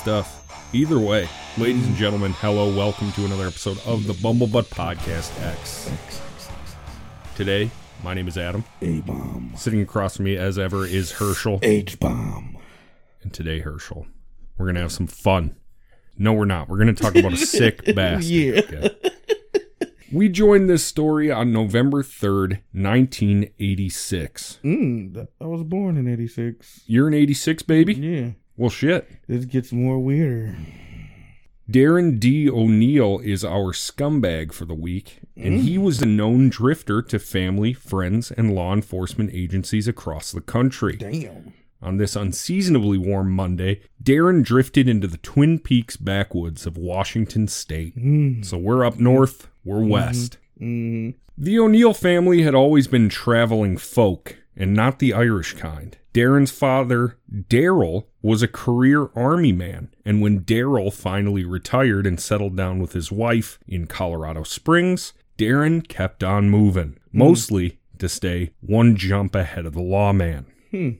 stuff. Either way, ladies and gentlemen, hello, welcome to another episode of the Bumblebutt Podcast X. Today, my name is Adam. A bomb. Sitting across from me, as ever, is Herschel. H bomb. And today, Herschel, we're going to have some fun. No, we're not. We're going to talk about a sick bastard. Yeah. Okay. We joined this story on November 3rd, 1986. Mm, I was born in '86. You're an 86 baby? Yeah. Well, shit. This gets more weirder. Darren D. O'Neall is our scumbag for the week, and he was a known drifter to family, friends, and law enforcement agencies across the country. Damn. On this unseasonably warm Monday, Darren drifted into the Twin Peaks backwoods of Washington state. Mm. So we're up north, we're west. Mm. The O'Neall family had always been traveling folk, and not the Irish kind. Darren's father, Daryl, was a career army man, and when Daryl finally retired and settled down with his wife in Colorado Springs, Darren kept on moving, mostly to stay one jump ahead of the lawman. Hmm.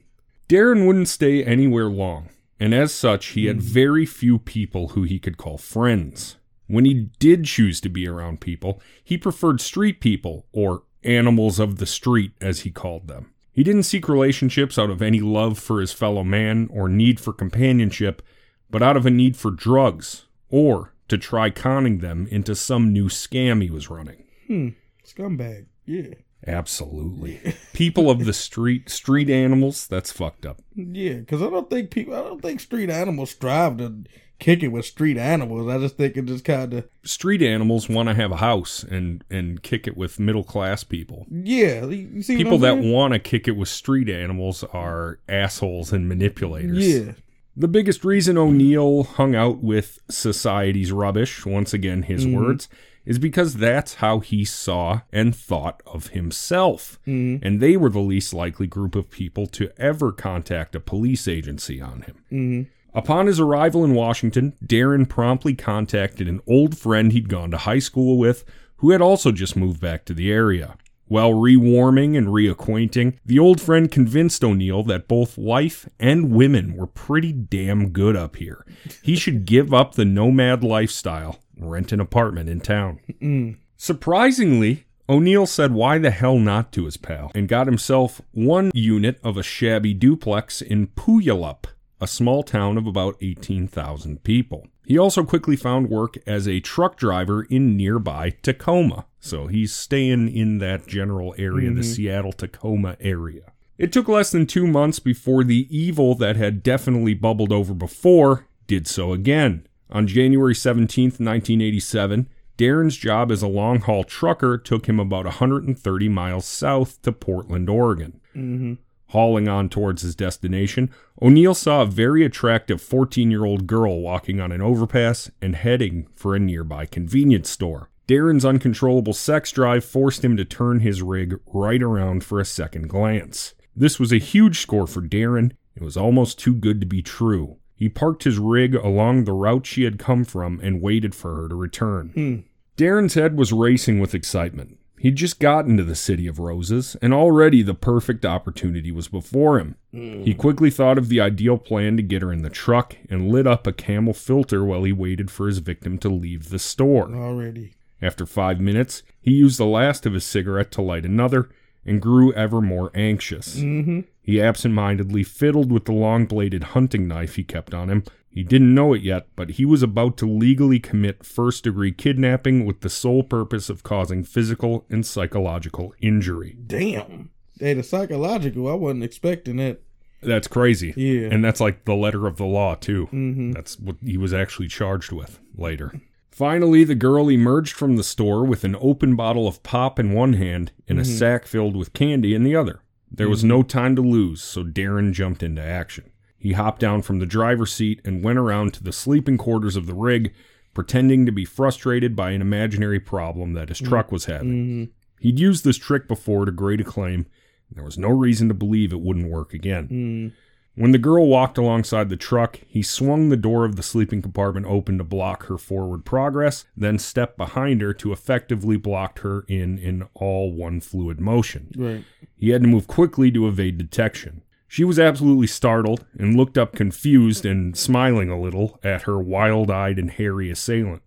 Darren wouldn't stay anywhere long, and as such, he had very few people who he could call friends. When he did choose to be around people, he preferred street people, or animals of the street, as he called them. He didn't seek relationships out of any love for his fellow man or need for companionship, but out of a need for drugs, or to try conning them into some new scam he was running. Hmm. Scumbag. Yeah. Absolutely. People of the street, street animals, that's fucked up. Yeah. Because I don't think people. I don't think street animals strive to kick it with street animals. I just think it just kind of. Street animals want to have a house and and kick it with middle class people. Yeah. You you see what People that want to kick it with street animals are assholes and manipulators. Yeah. The biggest reason O'Neall hung out with society's rubbish, once again his Mhm. words, is because that's how he saw and thought of himself. Mm. And they were the least likely group of people to ever contact a police agency on him. Mm. Upon his arrival in Washington, Darren promptly contacted an old friend he'd gone to high school with who had also just moved back to the area. While rewarming and reacquainting, the old friend convinced O'Neall that both life and women were pretty damn good up here. He should give up the nomad lifestyle, and rent an apartment in town. Mm. Surprisingly, O'Neall said why the hell not to his pal and got himself one unit of a shabby duplex in Puyallup, a small town of about 18,000 people. He also quickly found work as a truck driver in nearby Tacoma, so he's staying in that general area, the Mhm. Seattle Tacoma area. It took less than two months before the evil that had definitely bubbled over before did so again. On January 17th, 1987, Darren's job as a long haul trucker took him about 130 miles south to Portland, Oregon. Mm. Hauling on towards his destination, O'Neall saw a very attractive 14 year old girl walking on an overpass and heading for a nearby convenience store. Darren's uncontrollable sex drive forced him to turn his rig right around for a second glance. This was a huge score for Darren. It was almost too good to be true. He parked his rig along the route she had come from and waited for her to return. Hmm. Darren's head was racing with excitement. He'd just gotten to the City of Roses, and already the perfect opportunity was before him. He quickly thought of the ideal plan to get her in the truck and lit up a camel filter while he waited for his victim to leave the store. Already. After five minutes, he used the last of his cigarette to light another and grew ever more anxious. Mm-hmm. He absent-mindedly fiddled with the long-bladed hunting knife he kept on him. He didn't know it yet, but he was about to legally commit first-degree kidnapping with the sole purpose of causing physical and psychological injury. Damn. Hey, the psychological, I wasn't expecting that. That's crazy. Yeah. And that's like the letter of the law, too. mm-hmm. That's what he was actually charged with later. Finally, the girl emerged from the store with an open bottle of pop in one hand and a Mhm. sack filled with candy in the other. There was Mhm. no time to lose, so Darren jumped into action. He hopped down from the driver's seat and went around to the sleeping quarters of the rig, pretending to be frustrated by an imaginary problem that his truck was having. Mm-hmm. He'd used this trick before to great acclaim, and there was no reason to believe it wouldn't work again. Mm. When the girl walked alongside the truck, he swung the door of the sleeping compartment open to block her forward progress, then stepped behind her to effectively block her in in all one fluid motion. Right. He had to move quickly to evade detection. She was absolutely startled and looked up confused and smiling a little at her wild eyed and hairy assailant.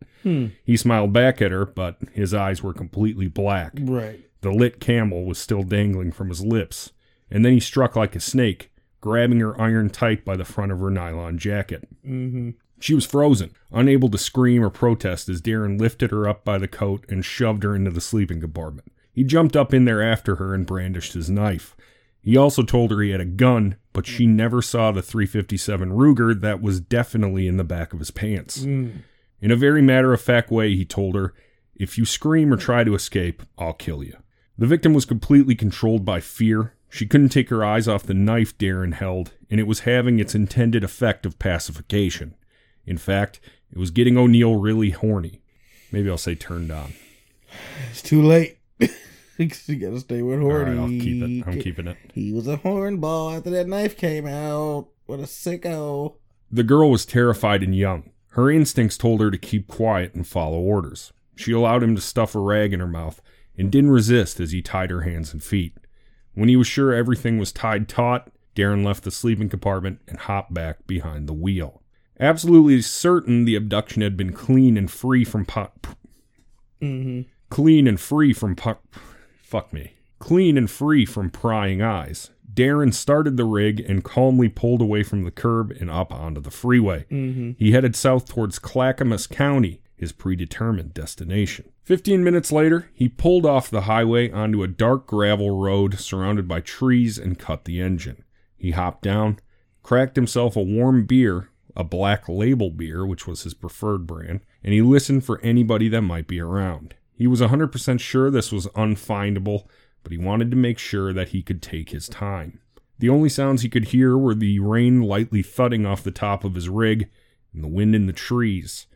He smiled back at her, but his eyes were completely black. Right. The lit camel was still dangling from his lips, and then he struck like a snake, grabbing her iron tight by the front of her nylon jacket. Mm-hmm. She was frozen, unable to scream or protest as Darren lifted her up by the coat and shoved her into the sleeping compartment. He jumped up in there after her and brandished his knife. He also told her he had a gun, but she never saw the 357 Ruger that was definitely in the back of his pants. Mm. In a very matter of fact way, he told her, If you scream or try to escape, I'll kill you. The victim was completely controlled by fear. She couldn't take her eyes off the knife Darren held, and it was having its intended effect of pacification. In fact, it was getting O'Neall really horny. Maybe I'll say turned on. It's too late. You gotta stay with All Horny. right, I'll keep it. I'm keeping it. He was a hornball after that knife came out. What a sicko. The girl was terrified and young. Her instincts told her to keep quiet and follow orders. She allowed him to stuff a rag in her mouth and didn't resist as he tied her hands and feet. When he was sure everything was tied taut, Darren left the sleeping compartment and hopped back behind the wheel. Absolutely certain the abduction had been clean and free from pot. Mm-hmm. Clean and free from pu- fuck me. Clean and free from prying eyes. Darren started the rig and calmly pulled away from the curb and up onto the freeway. Mm-hmm. He headed south towards Clackamas County, his predetermined destination. Fifteen minutes later, he pulled off the highway onto a dark gravel road surrounded by trees and cut the engine. He hopped down, cracked himself a warm beer, a black label beer, which was his preferred brand, and he listened for anybody that might be around. He was 100% sure this was unfindable, but he wanted to make sure that he could take his time. The only sounds he could hear were the rain lightly thudding off the top of his rig and the wind in the trees.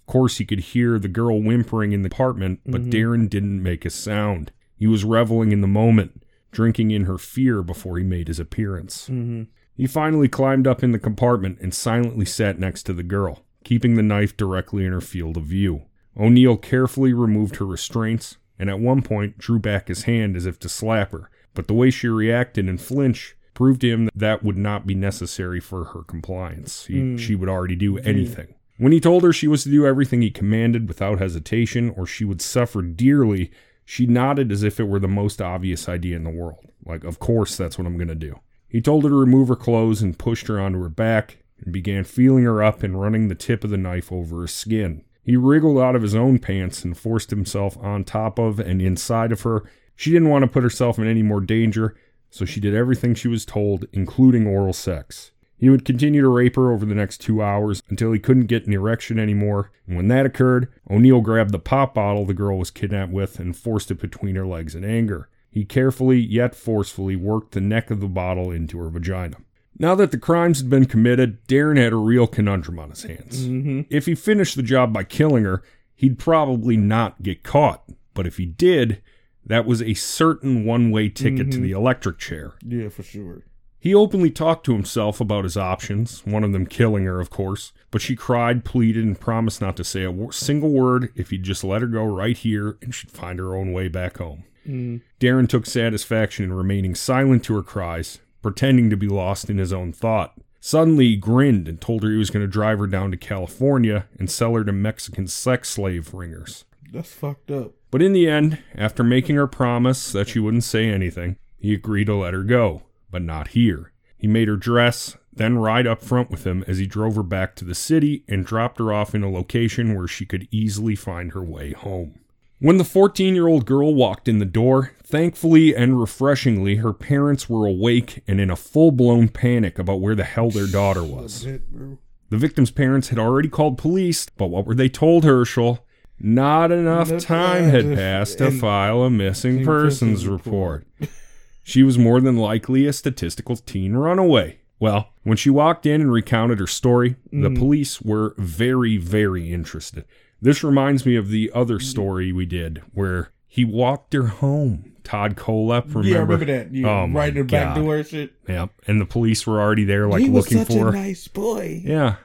Of course, he could hear the girl whimpering in the apartment, but Darren didn't make a sound. He was reveling in the moment, drinking in her fear before he made his appearance. Mm-hmm. He finally climbed up in the compartment and silently sat next to the girl, keeping the knife directly in her field of view. O'Neall carefully removed her restraints and at one point drew back his hand as if to slap her, but the way she reacted and flinched proved to him that that would not be necessary for her compliance. He, hmm. She would already do hmm. anything. When he told her she was to do everything he commanded without hesitation or she would suffer dearly, she nodded as if it were the most obvious idea in the world. Like, of course, that's what I'm going to do. He told her to remove her clothes and pushed her onto her back and began feeling her up and running the tip of the knife over her skin. He wriggled out of his own pants and forced himself on top of and inside of her. She didn't want to put herself in any more danger, so she did everything she was told, including oral sex. He would continue to rape her over the next two hours until he couldn't get an erection anymore, and when that occurred, O'Neall grabbed the pop bottle the girl was kidnapped with and forced it between her legs in anger. He carefully yet forcefully worked the neck of the bottle into her vagina. Now that the crimes had been committed, Darren had a real conundrum on his hands. Mm-hmm. If he finished the job by killing her, he'd probably not get caught. But if he did, that was a certain one way ticket to the electric chair. Yeah, for sure. He openly talked to himself about his options, one of them killing her, of course, but she cried, pleaded, and promised not to say a single word if he'd just let her go right here and she'd find her own way back home. Mm. Darren took satisfaction in remaining silent to her cries, pretending to be lost in his own thought. Suddenly, he grinned and told her he was going to drive her down to California and sell her to Mexican sex slave ringers. That's fucked up. But in the end, after making her promise that she wouldn't say anything, he agreed to let her go, but not here. He made her dress, then ride up front with him as he drove her back to the city and dropped her off in a location where she could easily find her way home. When the 14 year old girl walked in the door, thankfully and refreshingly, her parents were awake and in a full blown panic about where the hell their daughter was. That's it, bro. The victim's parents had already called police, but what were they told, Herschel? Not enough time had passed to file a missing persons report. report. she was more than likely a statistical teen runaway. Well, when she walked in and recounted her story, the mm. police were very, very interested. This reminds me of the other story we did where he walked her home. Todd Kohlhepp, remember? Yeah, I remember that. Yeah, Oh right in the back door shit. Yep. And the police were already there, like he was looking such for a her. nice boy. Yeah.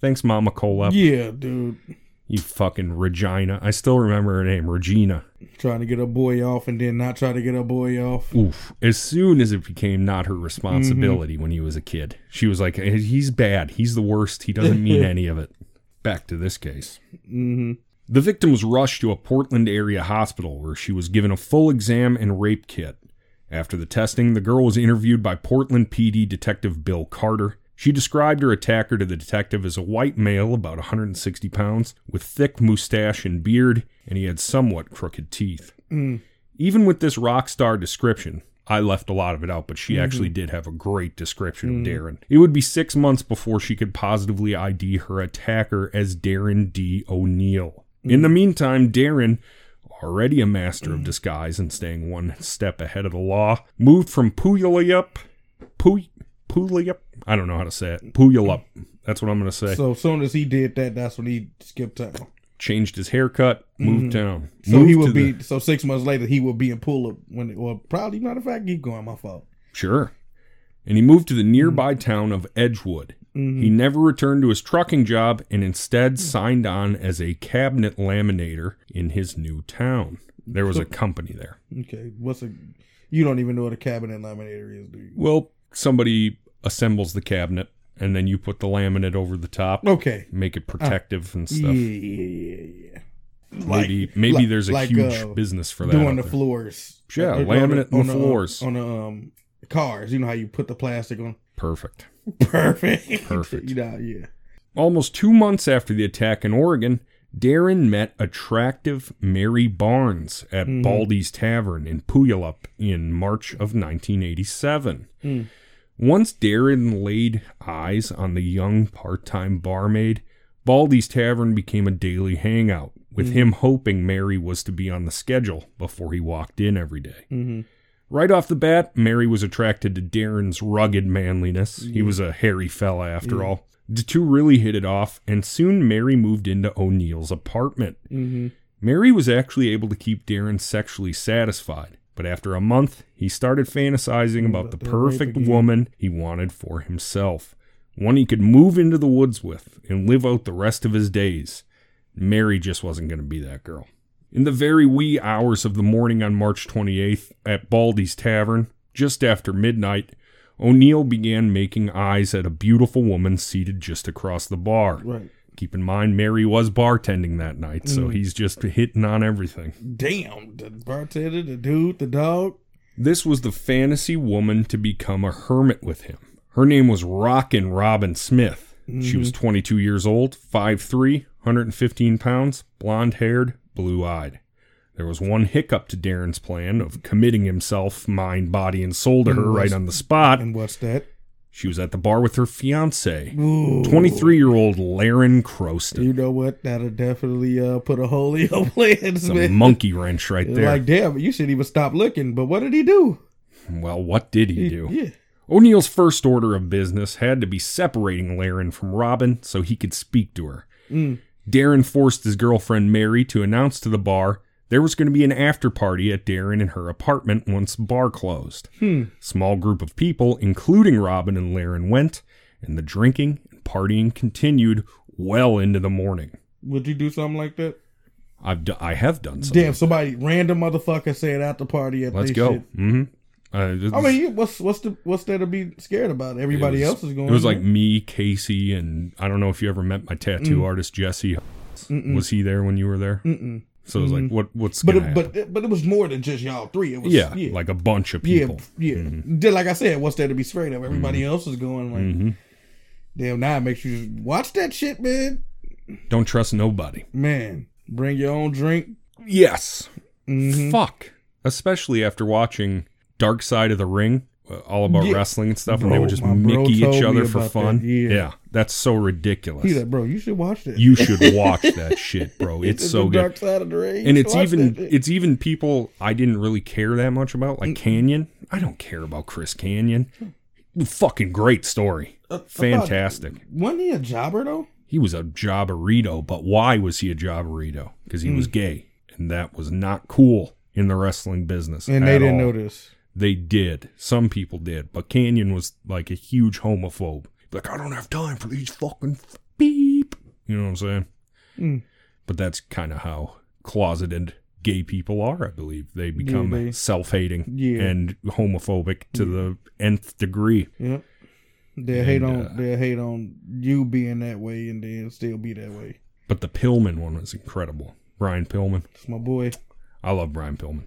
Thanks, Mama Kohlhepp. Yeah, dude. You fucking Regina. I still remember her name, Regina. Trying to get a boy off and then not try to get a boy off. Oof. As soon as it became not her responsibility when he was a kid, she was like, "Eh, he's bad. He's the worst. He doesn't mean any of it. Back to this case. hmm The victim was rushed to a Portland area hospital where she was given a full exam and rape kit. After the testing, the girl was interviewed by Portland PD Detective Bill Carter. She described her attacker to the detective as a white male, about 160 pounds, with thick mustache and beard, and he had somewhat crooked teeth. Mm. Even with this rock star description, I left a lot of it out, but she actually mm-hmm. did have a great description of mm. Darren. It would be six months before she could positively ID her attacker as Darren D. O'Neall. In the mm. meantime, Darren, already a master of mm. disguise and staying one step ahead of the law, moved from Puyallup, Puy, Puyallup, I don't know how to say it, Puyallup. That's what I'm going to say. So as soon as he did that, that's when he skipped town. Changed his haircut, moved mm-hmm. town. So Moved he to would the- be. So six months later, he would be in pull up when. Well, probably matter of fact, keep going. My fault. Sure. And he moved to the mm-hmm. nearby town of Edgewood. Mm-hmm. He never returned to his trucking job and instead mm-hmm. signed on as a cabinet laminator in his new town. There was a company there. Okay, what's a? You don't even know what a cabinet laminator is, do you? Well, somebody assembles the cabinet and then you put the laminate over the top, Okay. make it protective and stuff. yeah, yeah, yeah. Maybe maybe like- there's a like, huge uh, business for that. doing the there. floors. Yeah, On laminate on the uh, floors. on the um cars. You know how you put the plastic on. Perfect. Perfect. Perfect. you know, yeah. Almost two months after the attack in Oregon, Darren met attractive Mary Barnes at Baldy's Tavern in Puyallup in March of 1987. Mm. Once Darren laid eyes on the young part time barmaid, Baldy's Tavern became a daily hangout, with him hoping Mary was to be on the schedule before he walked in every day. hmm Right off the bat, Mary was attracted to Darren's rugged manliness. He was a hairy fella after all. The two really hit it off, and soon Mary moved into O'Neall's apartment. hmm Mary was actually able to keep Darren sexually satisfied, but after a month, he started fantasizing about the About the rape perfect woman he wanted for himself, one he could move into the woods with and live out the rest of his days. Mary just wasn't going to be that girl. In the very wee hours of the morning on March 28th at Baldy's Tavern, just after midnight, O'Neall began making eyes at a beautiful woman seated just across the bar. Right. Keep in mind, Mary was bartending that night, Mm. so he's just hitting on everything. Damn, the bartender, the dude, the dog. This was the fantasy woman to become a hermit with him. Her name was Rockin' Robin Smith. She was 22 years old, 5'3, 115 pounds, blonde haired, blue eyed. There was one hiccup to Darren's plan of committing himself, mind, body, and soul to her right on the spot. And what's that? She was at the bar with her fiance, 23 year old Laren Croston. You know what? That'll definitely uh, put a hole in your plans, man. monkey wrench right there. Like, damn, you should even stop looking. But what did he do? well, what did he do? Yeah. O'Neall's first order of business had to be separating Laren from Robin so he could speak to her. Mm. Darren forced his girlfriend Mary to announce to the bar there was going to be an after party at Darren and her apartment once the bar closed. Hmm. Small group of people, including Robin and Laren, went, and the drinking and partying continued well into the morning. Would you do something like that? I've d- I have done something. Damn, somebody random motherfucker said at the party at Let's go. shit. hmm Uh, I mean, what's what's the what's there to be scared about? Everybody was- else is going. It was like me, Casey, and I don't know if you ever met my tattoo artist Jesse. Mm-mm. Was he there when you were there? Mm-mm. So it was like, what? What's But it, but it- but it was more than just y'all three. It was yeah, yeah, like a bunch of yeah, people. yeah. Just like I said, what's there to be afraid of? Everybody Mm-hmm. else is going like, hmm damn. Now it makes you just watch that shit, man. Don't trust nobody. Man, bring your own drink. Yes. Mhm. Fuck. Especially after watching Dark Side of the Ring, all about Yeah. wrestling and stuff, and they would just mickey each other for fun. that, yeah. that's so ridiculous. He's like, bro, you should watch that. you should watch that shit, bro. It's It's so good. Dark side of the ring. And it's even it's even people I didn't really care that much about, like Kanyon. I don't care about Chris Kanyon. Fucking great story. Uh, Fantastic. Wasn't he a jobber though? He was a jobberito, but why was he a jobberito? Because he Hmm. was gay, and that was not cool in the wrestling business. And they didn't all. know this. They did. Some people did, but Kanyon was like a huge homophobe. Like, I don't have time for these fucking f- beep. You know what I'm saying? Mm. But that's kind of how closeted gay people are, I believe. They become they- self hating Yeah. and homophobic to the nth degree. Yep. They'll hate on uh, they'll hate on you being that way and then still be that way. But the Pillman one was incredible. Brian Pillman. It's my boy. I love Brian Pillman.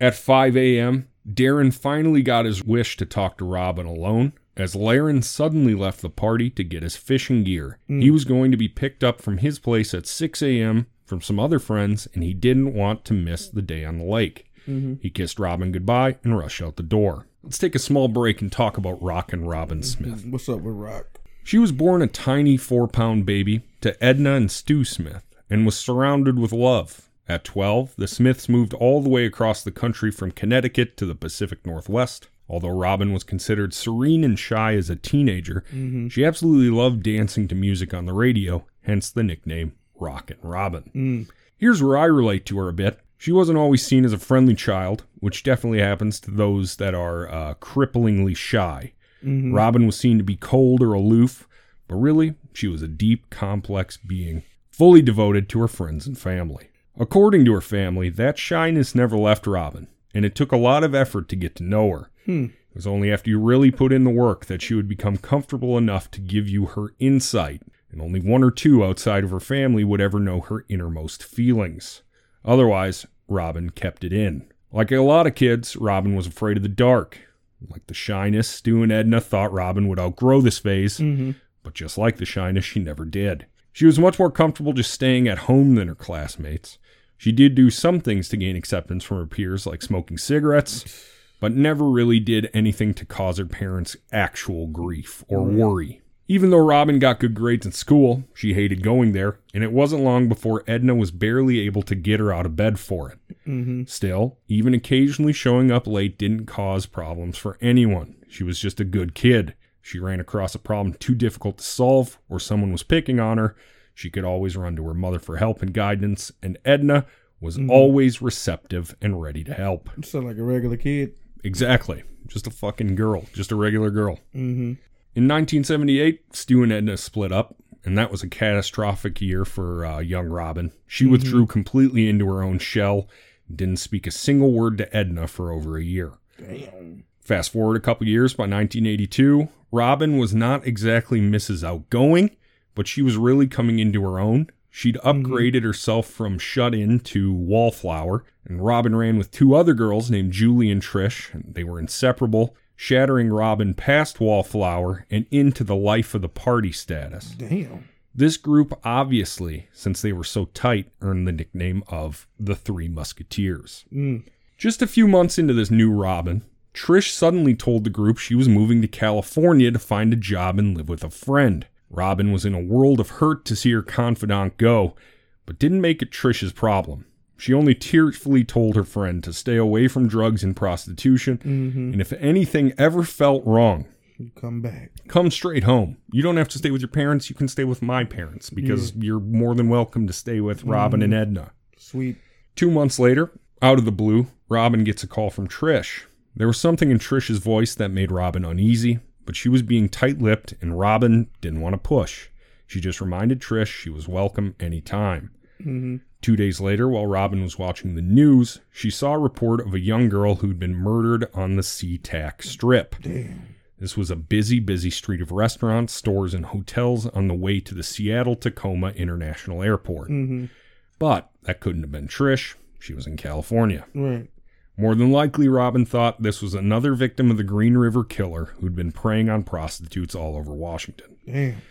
At 5 a.m., Darren finally got his wish to talk to Robin alone as Laren suddenly left the party to get his fishing gear. Hmm. He was going to be picked up from his place at 6 a.m. from some other friends, and he didn't want to miss the day on the lake. Mm-hmm. He kissed Robin goodbye and rushed out the door. Let's take a small break and talk about Rockin' Robin Smith. What's up with Rock? She was born a tiny four pound baby to Edna and Stu Smith and was surrounded with love. At 12, the Smiths moved all the way across the country from Connecticut to the Pacific Northwest. Although Robin was considered serene and shy as a teenager, mm-hmm. she absolutely loved dancing to music on the radio, hence the nickname Rockin' Robin. Mm. Here's where I relate to her a bit. She wasn't always seen as a friendly child, which definitely happens to those that are uh, cripplingly shy. Mm-hmm. Robin was seen to be cold or aloof, but really, she was a deep, complex being, fully devoted to her friends and family. According to her family, that shyness never left Robin, and it took a lot of effort to get to know her. Hmm. It was only after you really put in the work that she would become comfortable enough to give you her insight, and only one or two outside of her family would ever know her innermost feelings. Otherwise, Robin kept it in. Like a lot of kids, Robin was afraid of the dark. Like the shyness, Stu and Edna thought Robin would outgrow this phase, mm-hmm. but just like the shyness, she never did. She was much more comfortable just staying at home than her classmates. She did do some things to gain acceptance from her peers, like smoking cigarettes, but never really did anything to cause her parents actual grief or mm. worry. Even though Robin got good grades in school, she hated going there, and it wasn't long before Edna was barely able to get her out of bed for it. Mm-hmm. Still, even occasionally showing up late didn't cause problems for anyone. She was just a good kid. She ran across a problem too difficult to solve, or someone was picking on her. She could always run to her mother for help and guidance, and Edna was always receptive and ready to help. You sound like a regular kid. Exactly. Just a fucking girl. Just a regular girl. Mm-hmm. In 1978, Stu and Edna split up, and that was a catastrophic year for uh, young Robin. She withdrew completely into her own shell, didn't speak a single word to Edna for over a year. Damn. Fast forward a couple years, by 1982, Robin was not exactly Mrs. Outgoing, but she was really coming into her own. She'd upgraded herself from shut in to wallflower, and Robin ran with two other girls named Julie and Trish, and they were inseparable, shattering Robin past wallflower and into the life of the party status. Damn. This group, obviously, since they were so tight, earned the nickname of the Three Musketeers. Mm. Just a few months into this new Robin, Trish suddenly told the group she was moving to California to find a job and live with a friend. Robin was in a world of hurt to see her confidant go, but didn't make it Trish's problem. She only tearfully told her friend to stay away from drugs and prostitution, Mm-hmm. and if anything ever felt wrong, You come back. come straight home. You don't have to stay with your parents, you can stay with my parents because you're more than welcome to stay with Robin and Edna. Sweet. Two months later, out of the blue, Robin gets a call from Trish. There was something in Trish's voice that made Robin uneasy, but she was being tight lipped and Robin didn't want to push. She just reminded Trish she was welcome anytime. Mm-hmm. Two days later, while Robin was watching the news, she saw a report of a young girl who'd been murdered on the SeaTac Strip. Damn. This was a busy, busy street of restaurants, stores, and hotels on the way to the Seattle Tacoma International Airport. Mm-hmm. But that couldn't have been Trish. She was in California. Right. More than likely, Robin thought this was another victim of the Green River Killer who'd been preying on prostitutes all over Washington. Damn.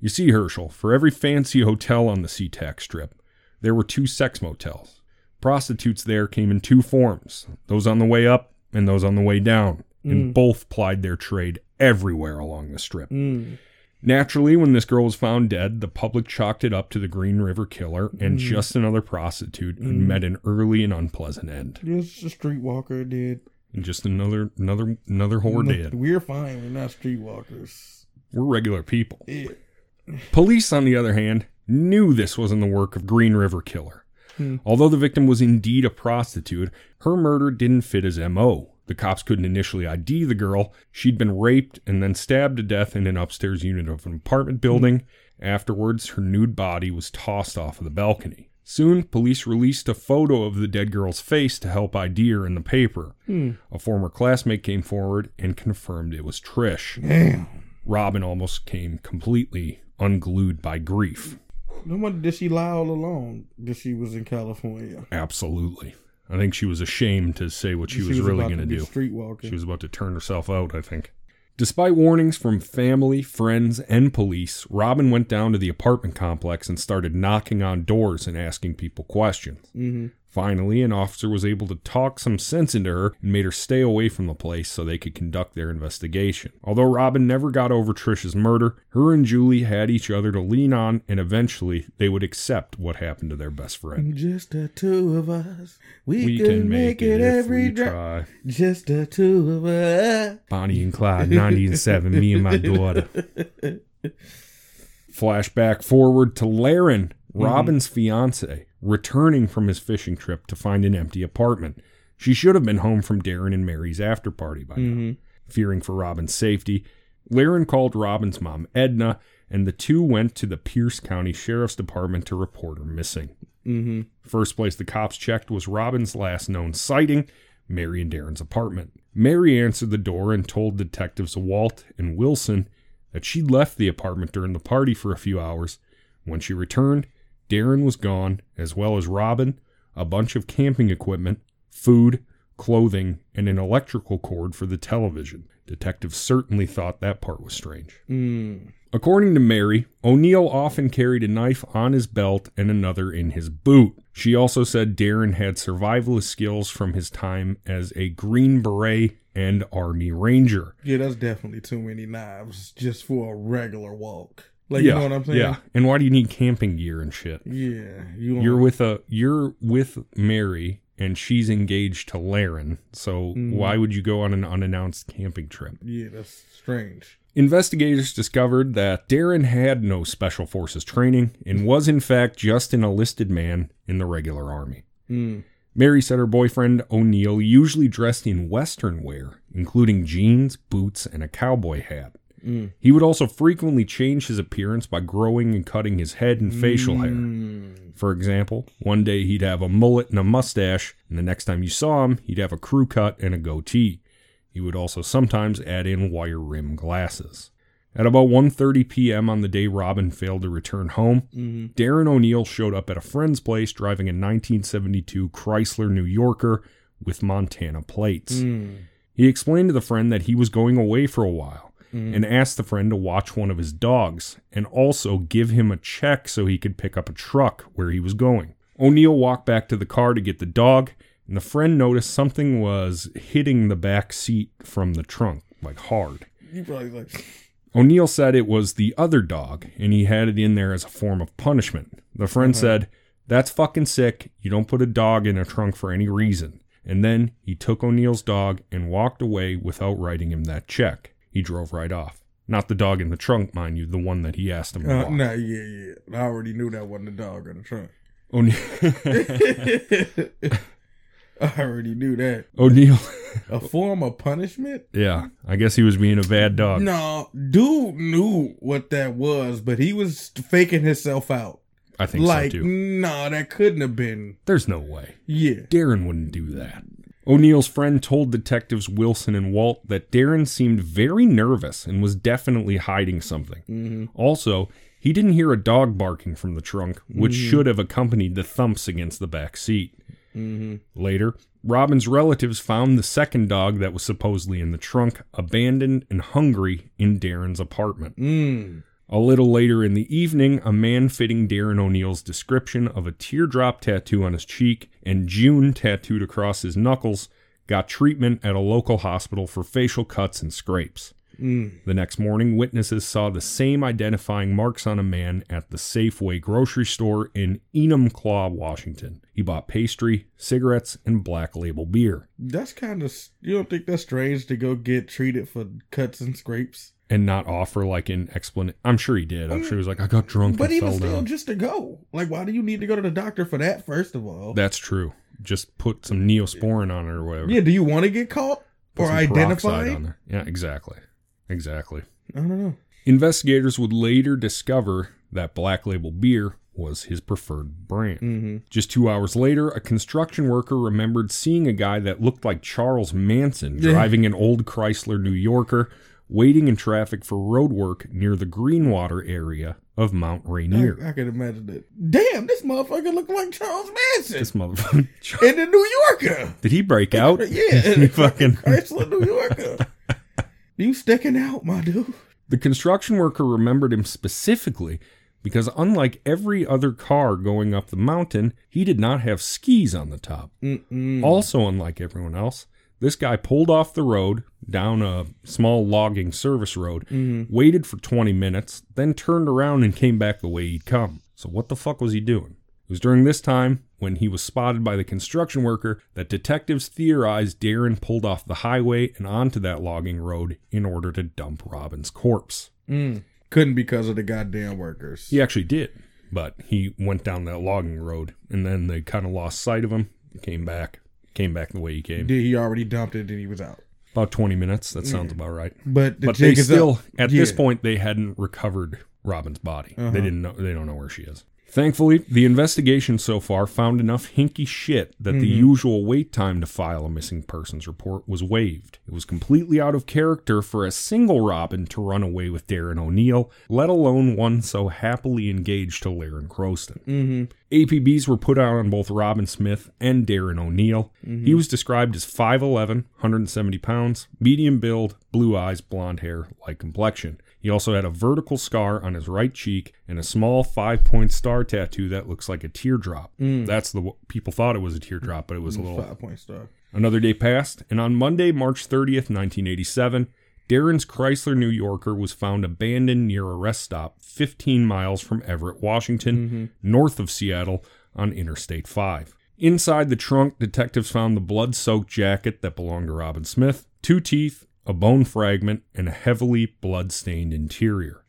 You see, Herschel, for every fancy hotel on the SeaTac Strip, there were two sex motels. Prostitutes there came in two forms those on the way up and those on the way down, and both plied their trade everywhere along the strip. Mm. Naturally, when this girl was found dead, the public chalked it up to the Green River Killer and just another prostitute who met an early and unpleasant end. Just a streetwalker did. And just another another another whore dead. We're fine. We're not streetwalkers. We're regular people. Yeah. Police, on the other hand, knew this wasn't the work of Green River Killer. Hmm. Although the victim was indeed a prostitute, her murder didn't fit his MO. The cops couldn't initially ID the girl. She'd been raped and then stabbed to death in an upstairs unit of an apartment building. Afterwards, her nude body was tossed off of the balcony. Soon, police released a photo of the dead girl's face to help ID her in the paper. Hmm. A former classmate came forward and confirmed it was Trish. Damn. Robin almost came completely unglued by grief. No wonder did she lie all along that she was in California. Absolutely. I think she was ashamed to say what she, was, really going to do. She was about to turn herself out, I think. Despite warnings from family, friends, and police, Robin went down to the apartment complex and started knocking on doors and asking people questions. hmm Finally, an officer was able to talk some sense into her and made her stay away from the place so they could conduct their investigation. Although Robin never got over Trish's murder, her and Julie had each other to lean on, and eventually they would accept what happened to their best friend. Just the two of us. We, We can, make, it, if every we try. Just the two of us. Bonnie and Clyde, 90 and 7, me and my daughter. Flashback forward to Laren, Robin's fiance, returning from his fishing trip to find an empty apartment. She should have been home from Darren and Mary's after party by now. hmm Fearing for Robin's safety, Laren called Robin's mom, Edna, and the two went to the Pierce County Sheriff's Department to report her missing. hmm First place the cops checked was Robin's last known sighting, Mary and Darren's apartment. Mary answered the door and told detectives Walt and Wilson that she'd left the apartment during the party for a few hours. When she returned, Darren was gone, as well as Robin, a bunch of camping equipment, food, clothing, and an electrical cord for the television. Detectives certainly thought that part was strange. Mm. According to Mary, O'Neall often carried a knife on his belt and another in his boot. She also said Darren had survivalist skills from his time as a Green Beret and Army Ranger. Yeah, that's definitely too many knives just for a regular walk. Like, yeah, you know what I'm saying? Yeah. And why do you need camping gear and shit? Yeah. You You're with a you're with Mary and she's engaged to Laren. So Mhm. why would you go on an unannounced camping trip? Yeah, that's strange. Investigators discovered that Darren had no special forces training and was in fact just an enlisted man in the regular army. Mm. Mary said her boyfriend O'Neall usually dressed in western wear, including jeans, boots, and a cowboy hat. Mm. He would also frequently change his appearance by growing and cutting his head and facial hair. Mm. For example, one day he'd have a mullet and a mustache, and the next time you saw him, he'd have a crew cut and a goatee. He would also sometimes add in wire rim glasses. At about 1:30 p.m. on the day Robin failed to return home, Mm. Darren O'Neall showed up at a friend's place driving a 1972 Chrysler New Yorker with Montana plates. Mm. He explained to the friend that he was going away for a while Mm. and asked the friend to watch one of his dogs and also give him a check so he could pick up a truck where he was going. O'Neall walked back to the car to get the dog, and the friend noticed something was hitting the back seat from the trunk, like hard. You probably like, O'Neall said it was the other dog, and he had it in there as a form of punishment. The friend Mhm. said, That's fucking sick. You don't put a dog in a trunk for any reason. And then he took O'Neall's dog and walked away without writing him that check. He drove right off. Not the dog in the trunk, mind you, the one that he asked him to uh, walk. nah, yeah, yeah. I already knew that wasn't the dog in the trunk. O'Neall, I already knew that. O'Neall, A form of punishment? yeah, I guess he was being a bad dog. No, dude knew what that was, but he was faking himself out. I think like, so too. no, that couldn't have been. There's no way. Yeah. Darren wouldn't do that. O'Neall's friend told detectives Wilson and Walt that Darren seemed very nervous and was definitely hiding something. Mm-hmm. Also, he didn't hear a dog barking from the trunk, which Mhm. should have accompanied the thumps against the back seat. Mm-hmm. Later, Robin's relatives found the second dog that was supposedly in the trunk abandoned and hungry in Darren's apartment. Mm. A little later in the evening, a man fitting Darren O'Neall's description of a teardrop tattoo on his cheek and June tattooed across his knuckles got treatment at a local hospital for facial cuts and scrapes. Mm. The next morning, witnesses saw the same identifying marks on a man at the Safeway grocery store in Enumclaw, Washington. He bought pastry, cigarettes, and black label beer, That's kind of. You don't think that's strange to go get treated for cuts and scrapes? and not offer like an explanation. I'm sure he did. I'm sure he was like, I got drunk But and even fell still, down. just to go. Like, why do you need to go to the doctor for that, first of all? That's true. Just put some neosporin on it or whatever. yeah, do you want to get caught? Put or identified? Yeah, exactly. Exactly. I don't know. Investigators would later discover that Black Label beer was his preferred brand. Mm-hmm. Just two hours later, a construction worker remembered seeing a guy that looked like Charles Manson driving an old Chrysler New Yorker, waiting in traffic for road work near the Greenwater area of Mount Rainier. I, I can imagine that. Damn, this motherfucker looked like Charles Manson This motherfucker. in the New Yorker. Did he break out? Yeah, fucking. Chrysler New Yorker. You sticking out, my dude. The construction worker remembered him specifically because, unlike every other car going up the mountain, he did not have skis on the top. Mm-mm. Also, unlike everyone else, this guy pulled off the road down a small logging service road, Mm-hmm. waited for 20 minutes, then turned around and came back the way he'd come. So, what the fuck was he doing? It was during this time, when he was spotted by the construction worker, that detectives theorized Darren pulled off the highway and onto that logging road in order to dump Robin's corpse. Mm. Couldn't because of the goddamn workers. He actually did, but he went down that logging road and then they kind of lost sight of him, came back, came back the way he came. Did he already dumped it and he was out? About 20 minutes. That sounds about right. But the But they still, up. at this point, they hadn't recovered Robin's body. Uh-huh. They didn't know. They don't know where she is. Thankfully, the investigation so far found enough hinky shit that the Mm-hmm. usual wait time to file a missing persons report was waived. It was completely out of character for a single Robin to run away with Darren O'Neall, let alone one so happily engaged to Laren Croston. Mm-hmm. APBs were put out on both Robin Smith and Darren O'Neall. He was described as 5'11, 170 pounds, medium build, blue eyes, blonde hair, light complexion. He also had a vertical scar on his right cheek and a small five point star tattoo that looks like a teardrop. Mm. That's the people thought it was a teardrop, but it was a little Five point star. Another day passed, and on Monday, March 30th, 1987, Darren's Chrysler New Yorker was found abandoned near a rest stop 15 miles from Everett, Washington, mm-hmm. north of Seattle on Interstate 5. Inside the trunk, detectives found the blood soaked jacket that belonged to Robin Smith, two teeth, a bone fragment, and a heavily blood stained interior.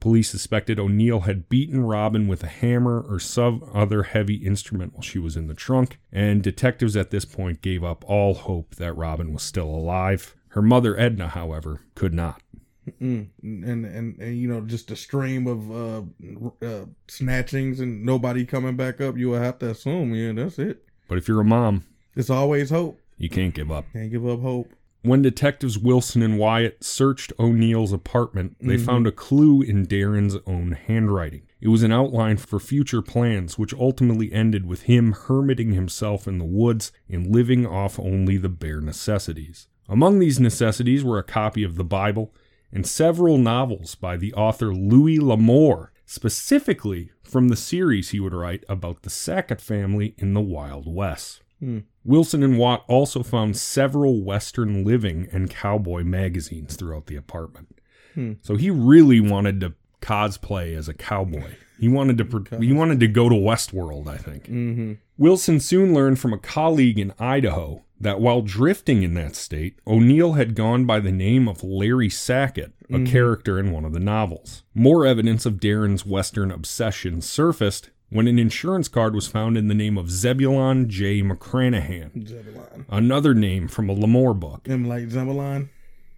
Police suspected O'Neall had beaten Robin with a hammer or some other heavy instrument while she was in the trunk, and detectives at this point gave up all hope that Robin was still alive. Her mother, Edna, however, could not. And, and and you know just a stream of uh, uh snatchings and nobody coming back up. You will have to assume, yeah, that's it. But if you're a mom, It's always hope. you can't give up. Can't give up hope. When detectives Wilson and Wyatt searched O'Neall's apartment, they mm-hmm. found a clue in Darren's own handwriting. It was an outline for future plans, which ultimately ended with him hermiting himself in the woods and living off only the bare necessities. Among these necessities were a copy of the Bible and several novels by the author Louis L'Amour, specifically from the series he would write about the Sackett family in the Wild West. Hmm. Wilson and Watt also found several Western living and cowboy magazines throughout the apartment. So he really wanted to cosplay as a cowboy. He wanted to pro- he wanted to go to Westworld, I think. Mm-hmm. Wilson soon learned from a colleague in Idaho that while drifting in that state, O'Neall had gone by the name of Larry Sackett, a character in one of the novels. More evidence of Darren's Western obsession surfaced when an insurance card was found in the name of Zebulon J. McCranahan, Zebulon. another name from a L'Amour book. Them like Zebulon.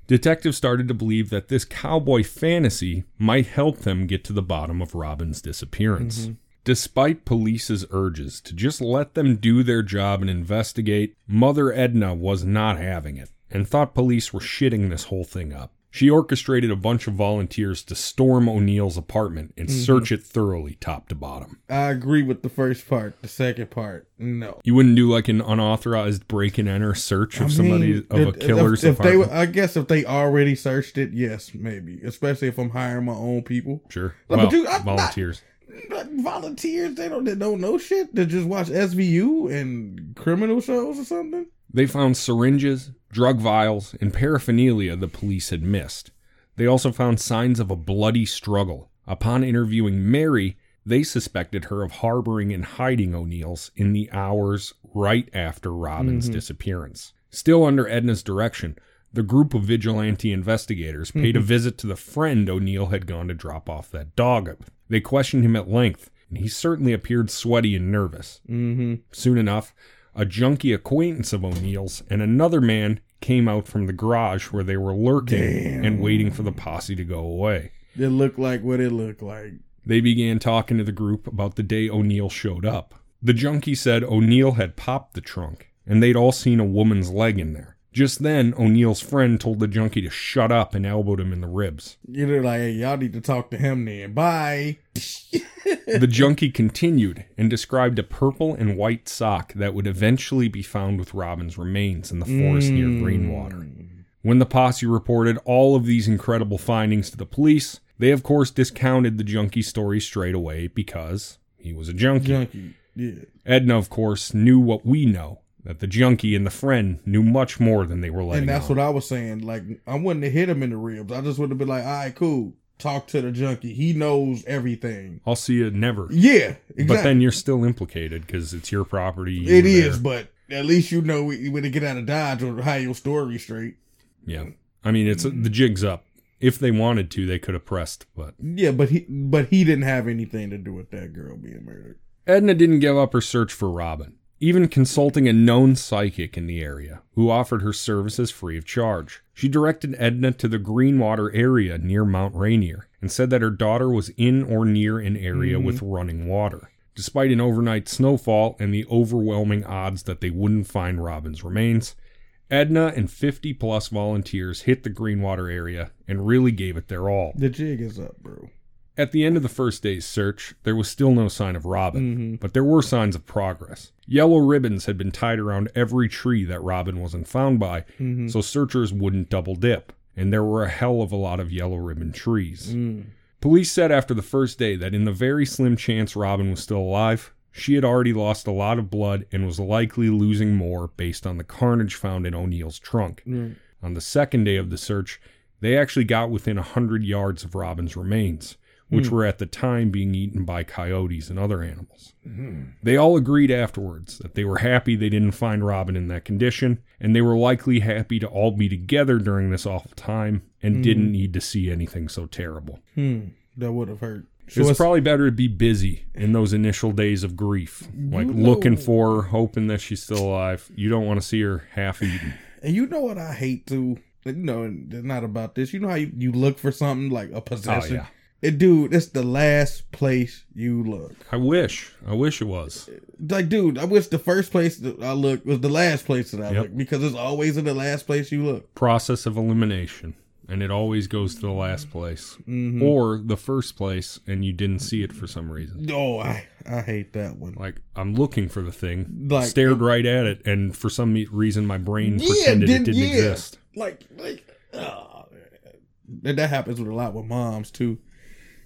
Detectives started to believe that this cowboy fantasy might help them get to the bottom of Robin's disappearance. Mm-hmm. Despite police's urges to just let them do their job and investigate, Mother Edna was not having it and thought police were shitting this whole thing up. She orchestrated a bunch of volunteers to storm O'Neall's apartment and mm-hmm. search it thoroughly top to bottom. I agree with the first part. The second part, no. You wouldn't do like an unauthorized break and enter search of somebody of a killer's if, if they, apartment. I guess if they already searched it, yes, maybe. Especially if I'm hiring my own people. sure. No, Well, but you- I'm not- volunteers. But volunteers, they don't they don't know shit. They just watch SVU and criminal shows or something. They found syringes, drug vials, and paraphernalia the police had missed. They also found signs of a bloody struggle. Upon interviewing Mary, they suspected her of harboring and hiding O'Neall's in the hours right after Robin's disappearance. Still under Edna's direction, the group of vigilante investigators paid a visit to the friend O'Neall had gone to drop off that dog. with. They questioned him at length, and he certainly appeared sweaty and nervous. Mm-hmm. Soon enough, a junkie acquaintance of O'Neall's and another man came out from the garage where they were lurking Damn. and waiting for the posse to go away. It looked like what it looked like. They began talking to the group about the day O'Neall showed up. The junkie said O'Neall had popped the trunk, and they'd all seen a woman's leg in there. Just then, O'Neall's friend told the junkie to shut up and elbowed him in the ribs. You're like, hey, y'all need to talk to him then. Bye. The junkie continued and described a purple and white sock that would eventually be found with Robin's remains in the forest near hmm. Greenwater. When the posse reported all of these incredible findings to the police, they of course discounted the junkie's story straight away because he was a junkie. Junkie. Yeah. Edna, of course, knew what we know that the junkie and the friend knew much more than they were letting on. And that's on. what I was saying. Like, I wouldn't have hit him in the ribs. I just would have been like, all right, cool. Talk to the junkie. He knows everything. I'll see you never. Yeah, exactly. But then you're still implicated because it's your property. it there. but at least you know when to get out of Dodge or how your story straight. Yeah. I mean, it's the jig's up. If they wanted to, they could have pressed, but Yeah, but he but he didn't have anything to do with that girl being murdered. Edna didn't give up her search for Robin, even consulting a known psychic in the area who offered her services free of charge. She directed Edna to the Greenwater area near Mount Rainier and said that her daughter was in or near an area mm-hmm. with running water. Despite an overnight snowfall and the overwhelming odds that they wouldn't find Robin's remains, Edna and 50 plus volunteers hit the Greenwater area and really gave it their all. The jig is up, bro. At the end of the first day's search, there was still no sign of Robin, Mm-hmm. but there were signs of progress. Yellow ribbons had been tied around every tree that Robin wasn't found by, Mm-hmm. so searchers wouldn't double dip, and there were a hell of a lot of yellow ribbon trees. Mm. Police said after the first day that in the very slim chance Robin was still alive, she had already lost a lot of blood and was likely losing more based on the carnage found in O'Neall's trunk. Mm. On the second day of the search, they actually got within a hundred yards of Robin's remains, which hmm. were at the time being eaten by coyotes and other animals. Hmm. They all agreed afterwards that they were happy they didn't find Robin in that condition, and they were likely happy to all be together during this awful time and hmm. didn't need to see anything so terrible. Hmm. That would have hurt. So it's probably better to be busy in those initial days of grief, like know- looking for her, hoping that she's still alive. You don't want to see her half eaten. and you know what I hate too. You know, it's not about this. You know how you, you look for something like a possession. Oh, yeah. And dude, it's the last place you look. I wish. I wish it was. Like, dude, I wish the first place that I looked was the last place that I Yep. looked because it's always in the last place you look. Process of elimination. And it always goes to the last place. Mm-hmm. Or the first place and you didn't see it for some reason. Oh, I I hate that one. Like I'm looking for the thing, Like- stared right at it, and for some reason my brain pretended it didn't- didn't yeah. exist. Like, like, oh, and that happens with a lot with moms too.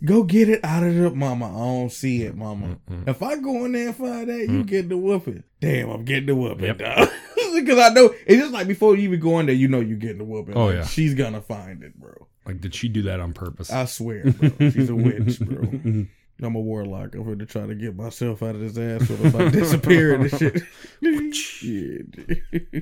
Go get it out of the mama. I don't see it, mm-hmm. mama. Mm-hmm. If I go in there and find that, you mm-hmm. get the whooping. Damn, I'm getting the whooping. Yep. dog. Because I know it's just like before you even go in there, you know you're getting the whooping. Oh, Like, yeah. she's gonna find it, bro. Like, did she do that on purpose? I swear, bro. She's a witch, bro. I'm a warlock. I'm going to try to get myself out of this asshole if I disappear and shit. yeah.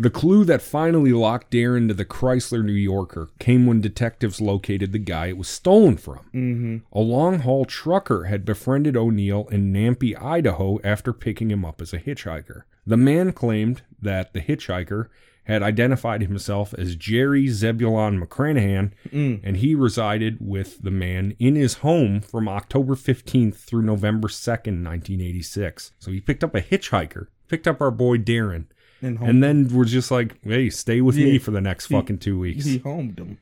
The clue that finally locked Darren to the Chrysler New Yorker came when detectives located the guy it was stolen from. mm-hmm. A long haul trucker had befriended O'Neall in Nampa, Idaho after picking him up as a hitchhiker. The man claimed that the hitchhiker had identified himself as Jerry Zebulon McCranahan, Mm. and he resided with the man in his home from October 15th through November 2nd, 1986. So he picked up a hitchhiker, picked up our boy Darren, And and then we're just like, hey, stay with me for the next fucking two weeks. he homed him.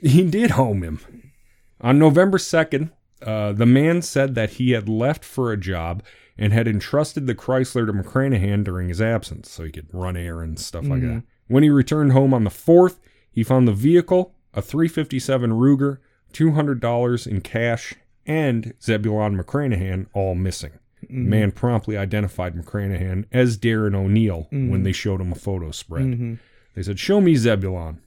He did home him. On November 2nd, uh, the man said that he had left for a job and had entrusted the Chrysler to McCranahan during his absence so he could run errands, stuff like that. When he returned home on the 4th, he found the vehicle, a 357 Ruger, $200 in cash, and Zebulon McCranahan all missing. The man promptly identified McCranahan as Darren O'Neall when mm-hmm. they showed him a photo spread. Mm-hmm. They said, Show me Zebulon.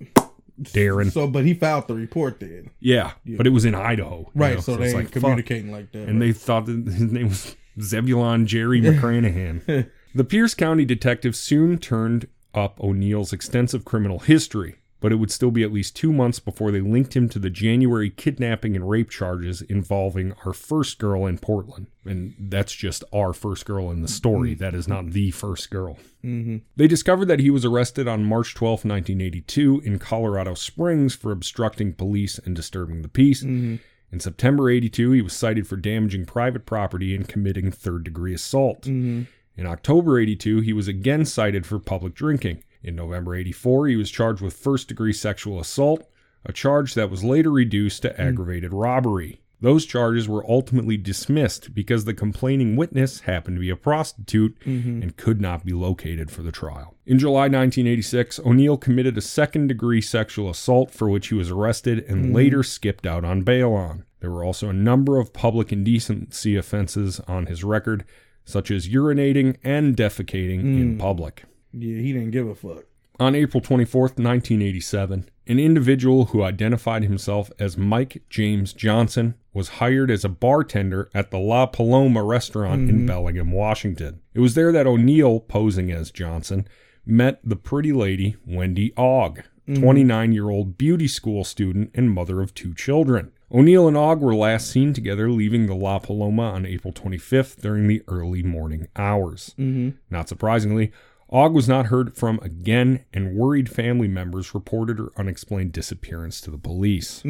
Darren. So, but he filed the report then. Yeah, but it was in Idaho. Right. know, so, they it's ain't like, fuck. communicating like that. And they thought that his name was Zebulon Jerry McCranahan. the Pierce County detective soon turned up O'Neall's extensive criminal history, but it would still be at least two months before they linked him to the January kidnapping and rape charges involving our first girl in Portland. And that's just our first girl in the story. That is not the first girl. hmm They discovered that he was arrested on March 12, 1982, in Colorado Springs for obstructing police and disturbing the peace. hmm In September 82, he was cited for damaging private property and committing third degree assault. Mm-hmm. In October 82, he was again cited for public drinking. In November 84, he was charged with first degree sexual assault, a charge that was later reduced to hmm. aggravated robbery. Those charges were ultimately dismissed because the complaining witness happened to be a prostitute mm-hmm. and could not be located for the trial. In July 1986, O'Neall committed a second degree sexual assault for which he was arrested and hmm. later skipped out on bail on. There were also a number of public indecency offenses on his record, such as urinating and defecating in hmm. public. Yeah, he didn't give a fuck. On April 24th, 1987, an individual who identified himself as Mike James Johnson was hired as a bartender at the La Paloma restaurant in mm-hmm. Bellingham, Washington. It was there that O'Neall, posing as Johnson, met the pretty lady Wendy Ogg, mm-hmm. 29 year old beauty school student and mother of two children. O'Neall and Ogg were last seen together leaving the La Paloma on April 25th during the early morning hours. Mm-hmm. Not surprisingly, Ogg was not heard from again, and worried family members reported her unexplained disappearance to the police.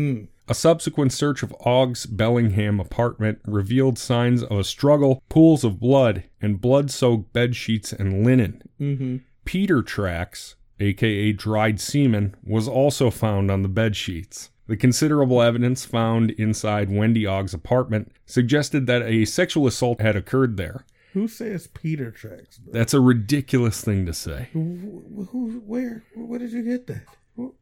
A subsequent search of Ogg's Bellingham apartment revealed signs of a struggle, pools of blood, and blood soaked bed sheets and linen. Mm-hmm. Peter tracks, aka dried semen, was also found on the bed sheets. The considerable evidence found inside Wendy Ogg's apartment suggested that a sexual assault had occurred there. Who says Peter tracks? Bro? That's a ridiculous thing to say. Who, who, where, where did you get that?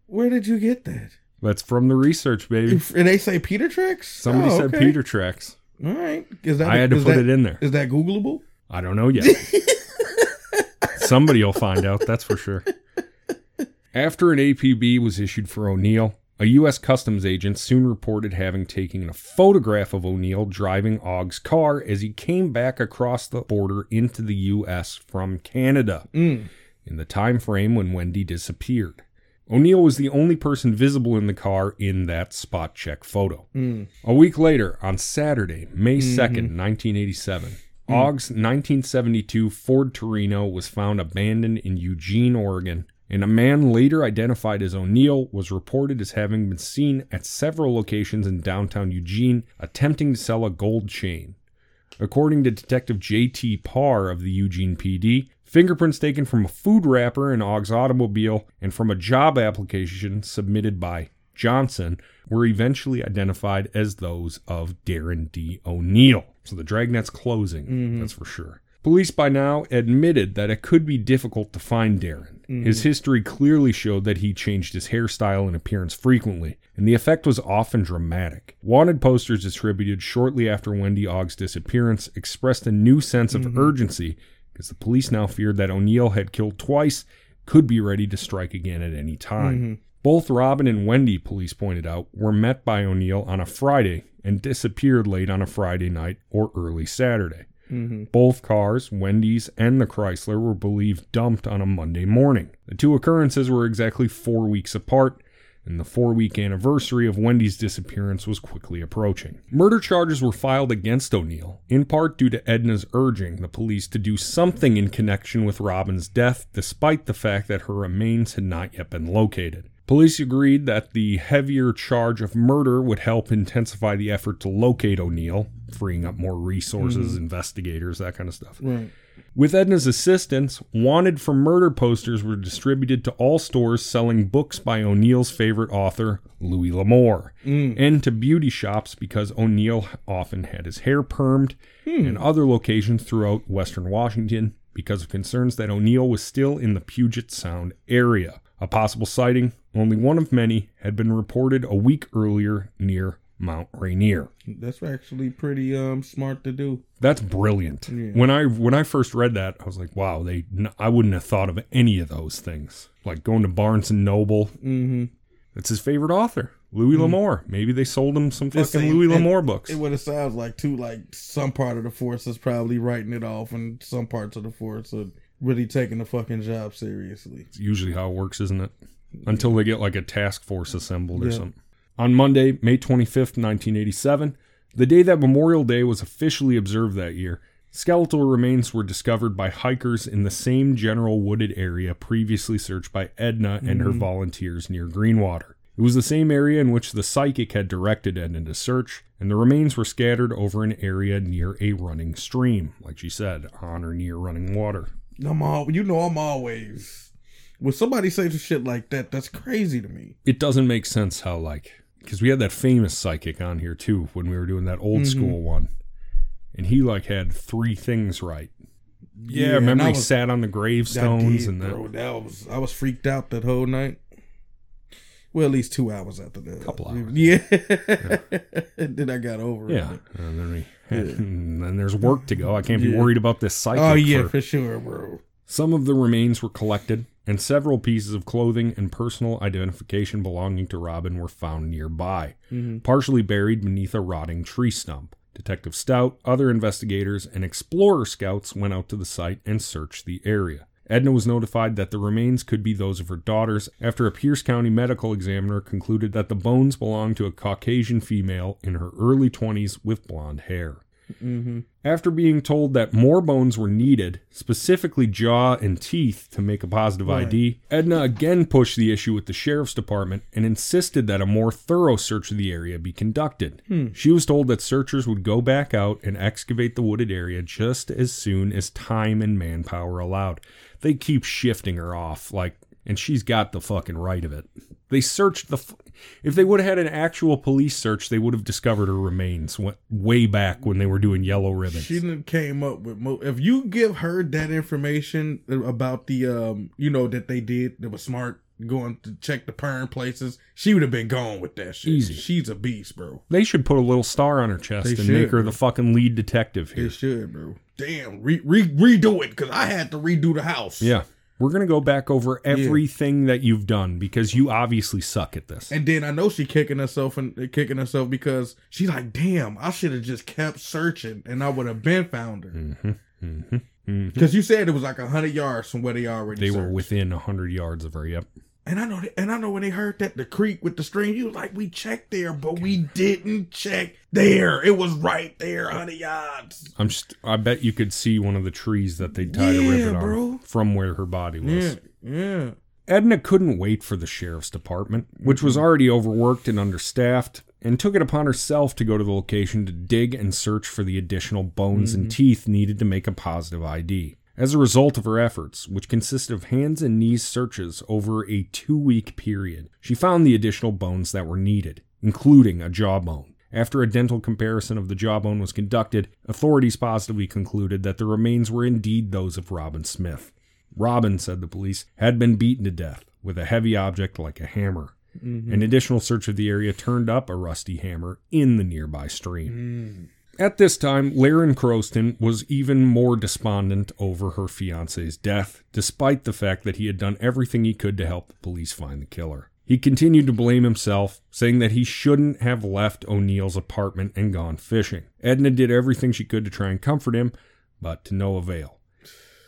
Where did you get that? That's from the research, baby. And they say Peter tracks. Somebody Oh, said okay. Peter tracks. All right. Is that? I had to put that- it in there. Is that Googleable? I don't know yet. Somebody will find out, that's for sure. After an APB was issued for O'Neall, a U.S. Customs agent soon reported having taken a photograph of O'Neall driving Ogg's car as he came back across the border into the U.S. from Canada Mm. in the time frame when Wendy disappeared. O'Neall was the only person visible in the car in that spot check photo. Mm. A week later, on Saturday, May 2nd, 1987, Ogg's 1972 Ford Torino was found abandoned in Eugene, Oregon, and a man later identified as O'Neall was reported as having been seen at several locations in downtown Eugene attempting to sell a gold chain. According to Detective J.T. Parr of the Eugene PD, fingerprints taken from a food wrapper in Ogg's automobile and from a job application submitted by Johnson were eventually identified as those of Darren D. O'Neall. So the dragnet's closing, mm-hmm. that's for sure. Police by now admitted that it could be difficult to find Darren. Mm-hmm. His history clearly showed that he changed his hairstyle and appearance frequently, and the effect was often dramatic. Wanted posters distributed shortly after Wendy Ogg's disappearance expressed a new sense of mm-hmm. urgency because the police now feared that O'Neall had killed twice, could be ready to strike again at any time. Mm-hmm. Both Robin and Wendy, police pointed out, were met by O'Neall on a Friday and disappeared late on a Friday night or early Saturday. Mm-hmm. Both cars, Wendy's and the Chrysler, were believed dumped on a Monday morning. The two occurrences were exactly four weeks apart, and the four week anniversary of Wendy's disappearance was quickly approaching. Murder charges were filed against O'Neall, in part due to Edna's urging the police to do something in connection with Robin's death, despite the fact that her remains had not yet been located. Police agreed that the heavier charge of murder would help intensify the effort to locate O'Neall, freeing up more resources, mm-hmm. investigators, that kind of stuff. Right. With Edna's assistance, wanted for murder posters were distributed to all stores selling books by O'Neall's favorite author, Louis L'Amour, mm. and to beauty shops because O'Neall often had his hair permed, hmm. and other locations throughout western Washington because of concerns that O'Neall was still in the Puget Sound area. A possible sighting, only one of many, had been reported a week earlier near Mount Rainier. That's actually pretty um smart to do. That's brilliant. Yeah. When I when I first read that, I was like, "Wow, they I wouldn't have thought of any of those things." Like going to Barnes and Noble. Mm-hmm. It's his favorite author, Louis L'Amour. Maybe they sold him some fucking saying, Louis L'Amour books. It what it sounds like too. Like some part of the force is probably writing it off, and some parts of the force are really taking the fucking job seriously. It's usually how it works, isn't it? Until they get like a task force assembled or Yeah. something. On Monday, May 25th, 1987, the day that Memorial Day was officially observed that year, skeletal remains were discovered by hikers in the same general wooded area previously searched by Edna and her mm-hmm. volunteers near Greenwater. It was the same area in which the psychic had directed Edna to search, and the remains were scattered over an area near a running stream, like she said, on or near running water. I'm all, you know, I'm always when somebody says shit like that. That's crazy to me. It doesn't make sense how, like, because we had that famous psychic on here too when we were doing that old Mhm. school one, and he like had three things right. Yeah, and remember he was- sat on the gravestones did, and that. bro, that was I was freaked out that whole night. Well, at least two hours after that. Couple hours. Yeah. then I got over Yeah, it. and then we, and then there's work to go. I can't be Yeah. worried about this psychic. Oh yeah, for- for sure, bro. Some of the remains were collected, and several pieces of clothing and personal identification belonging to Robin were found nearby, Mhm. partially buried beneath a rotting tree stump. Detective Stout, other investigators, and explorer scouts went out to the site and searched the area. Edna was notified that the remains could be those of her daughters after a Pierce County medical examiner concluded that the bones belonged to a Caucasian female in her early 20s with blonde hair. Mm-hmm. After being told that more bones were needed, specifically jaw and teeth, to make a positive Right. ID, Edna again pushed the issue with the sheriff's department and insisted that a more thorough search of the area be conducted. She was told that searchers would go back out and excavate the wooded area just as soon as time and manpower allowed. They keep shifting her off, like, and she's got the fucking right of it. They searched the. F- if they would have had an actual police search, they would have discovered her remains wa- way back when they were doing yellow ribbons. She came up with mo- if you give her that information about the um you know that they did that was smart going to check the perm places, she would have been gone with that shit. Easy. She's a beast, bro. They should put a little star on her chest They and should, make her bro. the fucking lead detective here. They should, bro. Damn, re- re- redo it because I had to redo the house. Yeah. We're going to go back over everything that you've done because you obviously suck at this. And then I know she kicking herself and kicking herself because she's like, "Damn, I should have just kept searching, and I would have been found her." hmm hmm hmm Because you said it was like a hundred yards from where they already. They were searched. within 100 yards of her. Yep. And I know, and I know when they heard that the creek with the stream, you was like, "We checked there, but we didn't check there. It was right there, hundred yards." I'm just, I bet you could see one of the trees that they tied a ribbon bro. on from where her body was. Yeah, yeah. Edna couldn't wait for the sheriff's department, which was already overworked and understaffed, and took it upon herself to go to the location to dig and search for the additional bones and mm-hmm. teeth needed to make a positive ID. As a result of her efforts, which consisted of hands and knees searches over a two week period, she found the additional bones that were needed, including a jawbone. After a dental comparison of the jawbone was conducted, authorities positively concluded that the remains were indeed those of Robin Smith. Robin, said the police, had been beaten to death with a heavy object like a hammer. Mm-hmm. An additional search of the area turned up a rusty hammer in the nearby stream. Mm. At this time, Laren Croston was even more despondent over her fiance's death, despite the fact that he had done everything he could to help the police find the killer. He continued to blame himself, saying that he shouldn't have left O'Neall's apartment and gone fishing. Edna did everything she could to try and comfort him, but to no avail.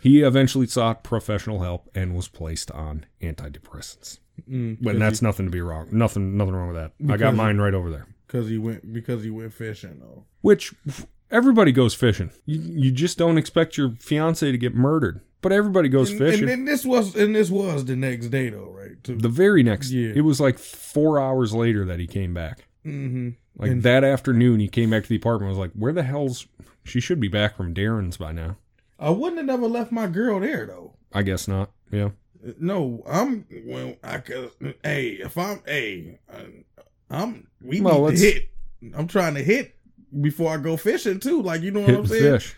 He eventually sought professional help and was placed on antidepressants. Mm, But that's nothing to be wrong. Nothing, nothing wrong with that. I got mine right over there. Because he went because he went fishing though. Which everybody goes fishing. You, you just don't expect your fiance to get murdered, but everybody goes And, fishing. and then this was and this was the next day though, right? Too. the very next, Yeah. it was like four hours later that he came back. mm-hmm. Like And- that afternoon, he came back to the apartment. I was like, "Where the hell's she? Should be back from Darren's by now." I wouldn't have never left my girl there though. I guess not. Yeah. No, I'm well. I could. Hey, if I'm hey, I'm we Well, need to hit. I'm trying to hit before I go fishing too. Like you know what I'm saying? fish.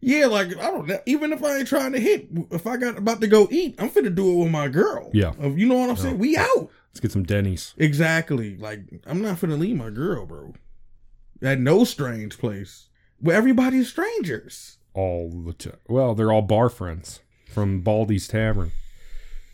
Yeah, like I don't know. Even if I ain't trying to hit, if I got about to go eat, I'm finna do it with my girl. Yeah. You know what I'm saying? We out. Let's get some Denny's. Exactly. Like I'm not finna leave my girl, bro. At no strange place where everybody's strangers. all the time. Well, they're all bar friends from Baldy's Tavern.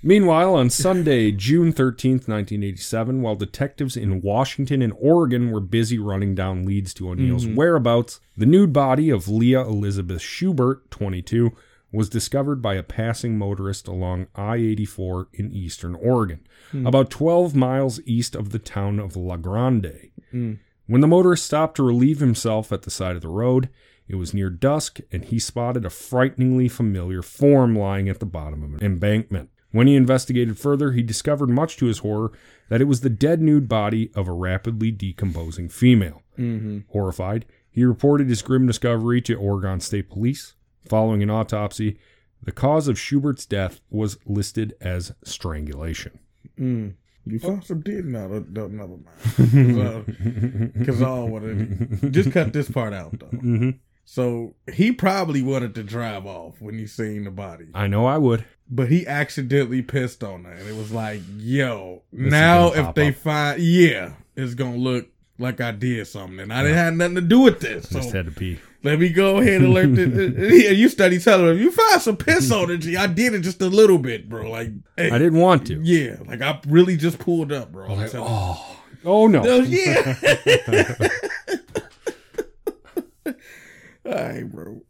Meanwhile, on Sunday, June 13th, 1987, while detectives in Washington and Oregon were busy running down leads to O'Neall's mm-hmm. whereabouts, the nude body of Leah Elizabeth Schubert, 22, was discovered by a passing motorist along I 84 in eastern Oregon, hmm. about 12 miles east of the town of La Grande. Hmm. When the motorist stopped to relieve himself at the side of the road, it was near dusk and he spotted a frighteningly familiar form lying at the bottom of an embankment. When he investigated further, he discovered, much to his horror, that it was the dead nude body of a rapidly decomposing female. Mm-hmm. Horrified, he reported his grim discovery to Oregon State Police. Following an autopsy, the cause of Schubert's death was listed as strangulation. Mm. You found some dead? No, don't, don't never mind. Because I don't want to. Just cut this part out, though. hmm So he probably wanted to drive off when he seen the body, I know I would. but he accidentally pissed on her, and it was like, "Yo, is now if they up. find, yeah, it's gonna look like I did something, and I didn't have nothing to do with this. So Just had to pee. let me go ahead and alert the. yeah, you study telling him you find some piss on it. I did it just a little bit, bro. Like, hey, I didn't want to. Yeah, like I really just pulled up, bro. Like, oh, oh no. Oh, yeah. Right, bro.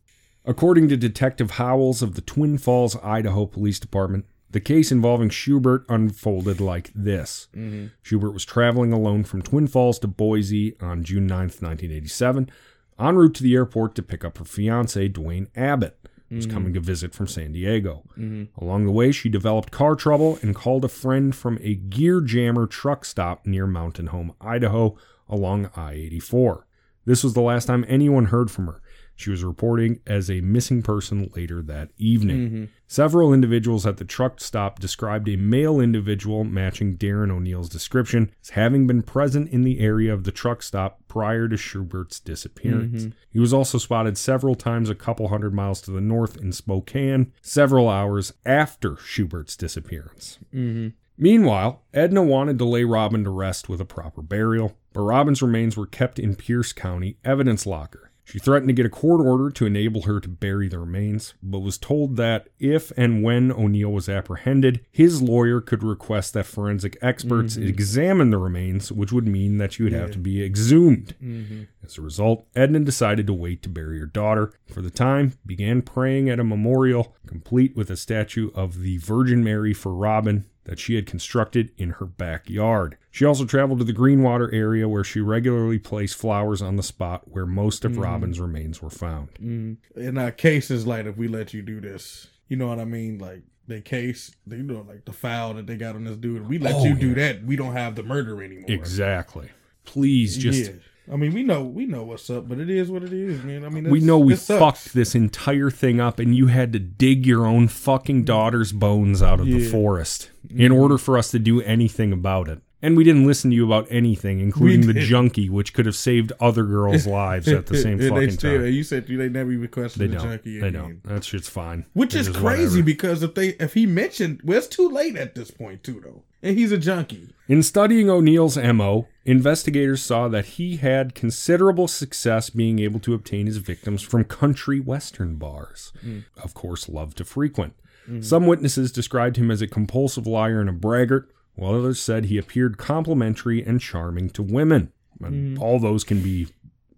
According to Detective Howells of the Twin Falls, Idaho Police Department, the case involving Schubert unfolded like this. Mm-hmm. Schubert was traveling alone from Twin Falls to Boise on June 9th, 1987, en route to the airport to pick up her fiance, Dwayne Abbott, who was mm-hmm. coming to visit from San Diego. Mm-hmm. Along the way, she developed car trouble and called a friend from a gear jammer truck stop near Mountain Home, Idaho, along I 84. This was the last time anyone heard from her. She was reporting as a missing person later that evening. Mm-hmm. Several individuals at the truck stop described a male individual matching Darren O'Neall's description as having been present in the area of the truck stop prior to Schubert's disappearance. Mm-hmm. He was also spotted several times a couple hundred miles to the north in Spokane, several hours after Schubert's disappearance. Mm-hmm. Meanwhile, Edna wanted to lay Robin to rest with a proper burial, but Robin's remains were kept in Pierce County evidence locker. She threatened to get a court order to enable her to bury the remains, but was told that if and when O'Neall was apprehended, his lawyer could request that forensic experts mm-hmm. examine the remains, which would mean that she would have to be exhumed. Mm-hmm. As a result, Edna decided to wait to bury her daughter. For the time, began praying at a memorial, complete with a statue of the Virgin Mary for Robin that she had constructed in her backyard. She also traveled to the Greenwater area where she regularly placed flowers on the spot where most of mm-hmm. Robin's remains were found. Mm-hmm. In our uh, cases, like if we let you do this, you know what I mean? Like the case, you know, like the file that they got on this dude. We let Oh, you do that. We don't have the murder anymore. Exactly. Please just yeah. I mean, we know we know what's up, but it is what it is, man. I mean, We know we fucked this entire thing up, and you had to dig your own fucking daughter's bones out of the Yeah. Mm-hmm. forest in order for us to do anything about it. And we didn't listen to you about anything, including the junkie, which could have saved other girls' lives at the same And they fucking still- time. You said they never even questioned They the don't. junkie. They again. don't. That shit's fine. Which is crazy whatever. because if they if he mentioned well, it's too late at this point too though, and he's a junkie. In studying O'Neall's MO, investigators saw that he had considerable success being able to obtain his victims from country western bars. Hmm. Of course, loved to frequent. Hmm. Some witnesses described him as a compulsive liar and a braggart, while others said he appeared complimentary and charming to women. And all those can be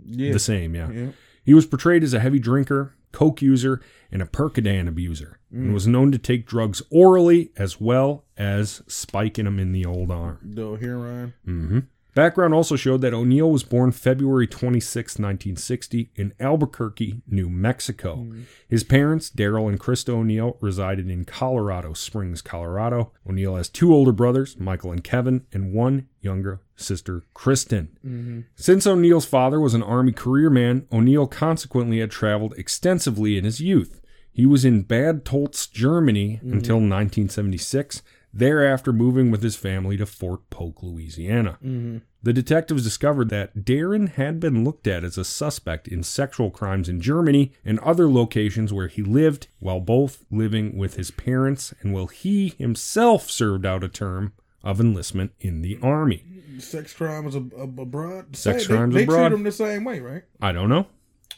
Yeah, the same, yeah. yeah. He was portrayed as a heavy drinker, coke user, and a Percodan abuser, and was known to take drugs orally as well as spiking them in the old arm. The heroin. hmm Background also showed that O'Neall was born February 26, 1960, in Albuquerque, New Mexico. Hmm. His parents, Daryl and Krista O'Neall, resided in Colorado Springs, Colorado. O'Neall has two older brothers, Michael and Kevin, and one younger sister, Kristen. Mm-hmm. Since O'Neall's father was an Army career man, O'Neall consequently had traveled extensively in his youth. He was in Bad Tolz, Germany mm-hmm. until 1976, thereafter moving with his family to Fort Polk, Louisiana. Mm-hmm. The detectives discovered that Darren had been looked at as a suspect in sexual crimes in Germany and other locations where he lived while both living with his parents and while he himself served out a term of enlistment in the Army. Sex crimes ab- ab- abroad. Sex They- crimes they, abroad. treat them the same way, right? I don't know.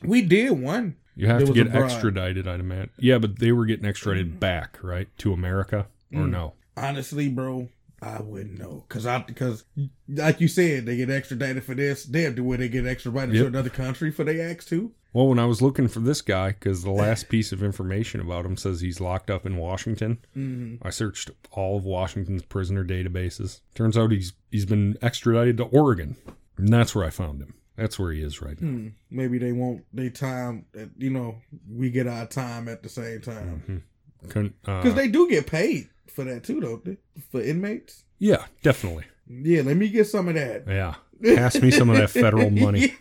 We did one. You have There to get extradited, I'd imagine. Yeah, but they were getting extradited mm-hmm. back, right? To America? Or mm-hmm. no? Honestly, bro, I wouldn't know because I because like you said, they get extradited for this. They have to it. They get extradited to another country for their acts too. Well, when I was looking for this guy, because the last piece of information about him says he's locked up in Washington, Mm-hmm. I searched all of Washington's prisoner databases. Turns out he's he's been extradited to Oregon, and that's where I found him. That's where he is right now. Hmm. Maybe they won't. They time. At, you know, we get our time at the same time Couldn't, uh, because they do get paid. For that too, don't they? For inmates. Yeah, definitely. Yeah, let me get some of that. Yeah. Pass me some of that federal money.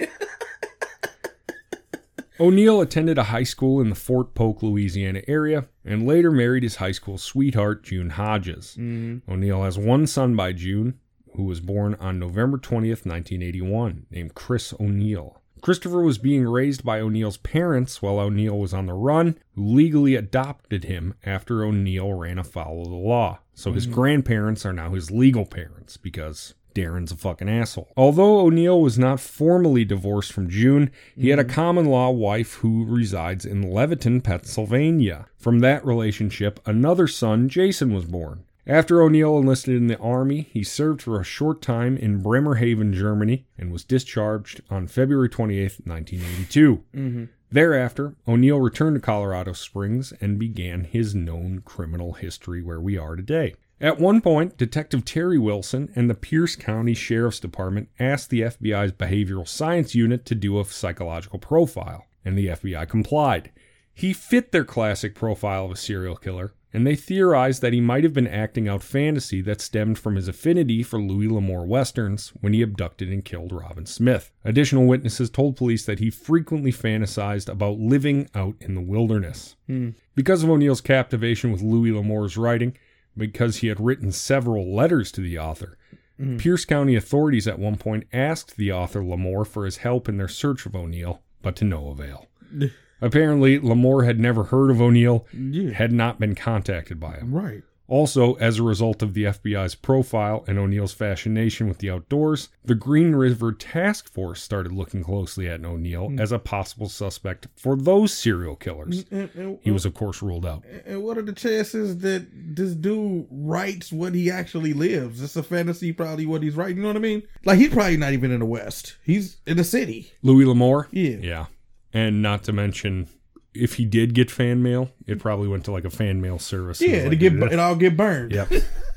O'Neall attended a high school in the Fort Polk, Louisiana area and later married his high school sweetheart, June Hodges. Mhm. O'Neall has one son by June, who was born on November 20th, 1981, named Chris O'Neall. Christopher was being raised by O'Neall's parents while O'Neall was on the run, who legally adopted him after O'Neall ran afoul of the law. So his hmm. grandparents are now his legal parents because Darren's a fucking asshole. Although O'Neall was not formally divorced from June, he had a hmm. common law wife who resides in Levittown, Pennsylvania. From that relationship, another son, Jason, was born. After O'Neall enlisted in the Army, he served for a short time in Bremerhaven, Germany, and was discharged on February 28, 1982. Mm-hmm. Thereafter, O'Neall returned to Colorado Springs and began his known criminal history where we are today. At one point, Detective Terry Wilson and the Pierce County Sheriff's Department asked the FBI's Behavioral Science Unit to do a psychological profile, and the FBI complied. He fit their classic profile of a serial killer, and they theorized that he might have been acting out fantasy that stemmed from his affinity for Louis L'Amour westerns when he abducted and killed Robin Smith. Additional witnesses told police that he frequently fantasized about living out in the wilderness. Hmm. Because of O'Neall's captivation with Louis L'Amour's writing, because he had written several letters to the author, hmm. Pierce County authorities at one point asked the author L'Amour for his help in their search of O'Neall, but to no avail. Apparently, L'Amour had never heard of O'Neall, Yeah. had not been contacted by him. Right. Also, as a result of the FBI's profile and O'Neall's fascination with the outdoors, the Green River Task Force started looking closely at O'Neall mm. as a possible suspect for those serial killers. Mm, and, and- He was, of course, ruled out. and what are the chances that this dude writes what he actually lives? It's a fantasy, probably what he's writing. You know what I mean? Like he's probably not even in the West. He's in the city. Louis L'Amour? Yeah. Yeah. And not to mention, if he did get fan mail, it probably went to like a fan mail service. Yeah, to like, get it all get burned. Yep.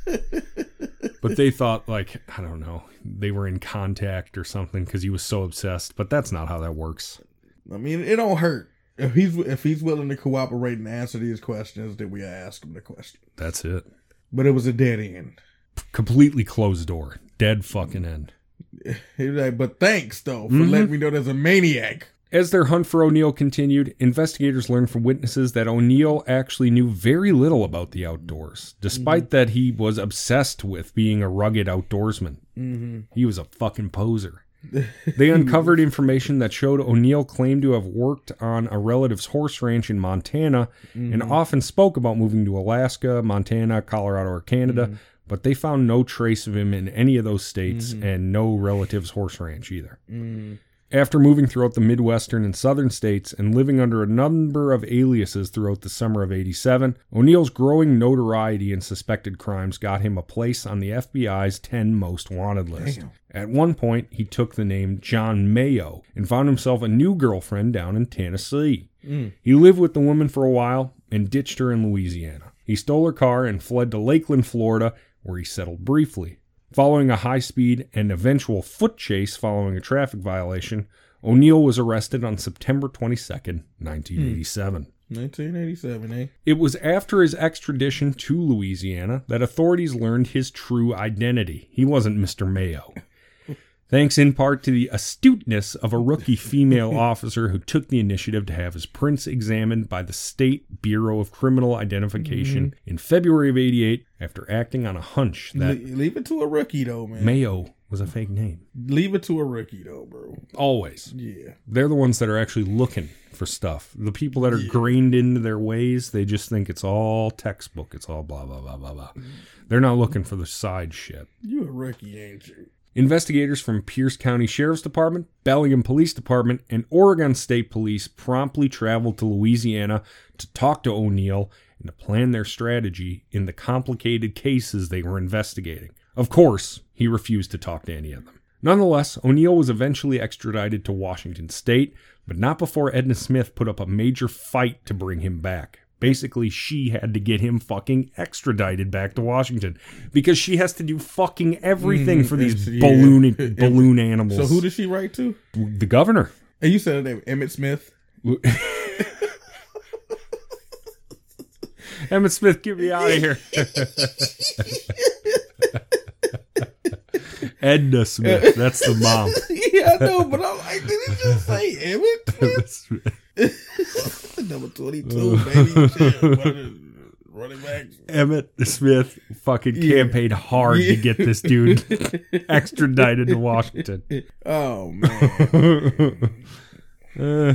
but they thought like I don't know they were in contact or something because he was so obsessed. But that's not how that works. I mean, it don't hurt if he's if he's willing to cooperate and answer these questions. Then we ask him the question. That's it. But it was a dead end. Completely closed door. Dead fucking end. He was like, but thanks though for Mhm. letting me know there's a maniac. As their hunt for O'Neall continued, investigators learned from witnesses that O'Neall actually knew very little about the outdoors, despite mm-hmm. that he was obsessed with being a rugged outdoorsman. Mm-hmm. He was a fucking poser. They uncovered information that showed O'Neall claimed to have worked on a relative's horse ranch in Montana and mm-hmm. often spoke about moving to Alaska, Montana, Colorado, or Canada, mm-hmm. but they found no trace of him in any of those states and no relative's horse ranch either. After moving throughout the Midwestern and Southern states and living under a number of aliases throughout the summer of 87, O'Neall's growing notoriety in suspected crimes got him a place on the FBI's 10 most wanted list. Damn. At one point, he took the name John Mayo and found himself a new girlfriend down in Tennessee. Mm. He lived with the woman for a while and ditched her in Louisiana. He stole her car and fled to Lakeland, Florida, where he settled briefly. Following a high speed and eventual foot chase following a traffic violation, O'Neall was arrested on September 22nd, 1987. 1987, eh? It was after his extradition to Louisiana that authorities learned his true identity. He wasn't Mr. Mayo. Thanks in part to the astuteness of a rookie female officer who took the initiative to have his prints examined by the State Bureau of Criminal Identification mm-hmm. in February of 88 after acting on a hunch that Le- leave it to a rookie though, man. Mayo was a fake name. Leave it to a rookie though, bro. Always. Yeah. They're the ones that are actually looking for stuff. The people that are grained into their ways, they just think it's all textbook. It's all blah, blah, blah, blah, blah. They're not looking for the side shit. You a rookie, ain't you? Investigators from Pierce County Sheriff's Department, Bellingham Police Department, and Oregon State Police promptly traveled to Louisiana to talk to O'Neall and to plan their strategy in the complicated cases they were investigating. Of course, he refused to talk to any of them. Nonetheless, O'Neall was eventually extradited to Washington State, but not before Edna Smith put up a major fight to bring him back. Basically, she had to get him fucking extradited back to Washington because she has to do fucking everything Mhm, for these yeah. balloon balloon animals. So who did she write to? the governor? And you said her name, Emmitt Smith. Emmitt Smith, get me out of here. Edna Smith, that's the mom. yeah, I know, but I'm like, did he just say Emmitt Smith? Number 22, baby. Shit, running- Running back. Emmitt Smith fucking campaigned hard to get this dude extradited to Washington. Oh, man. Uh,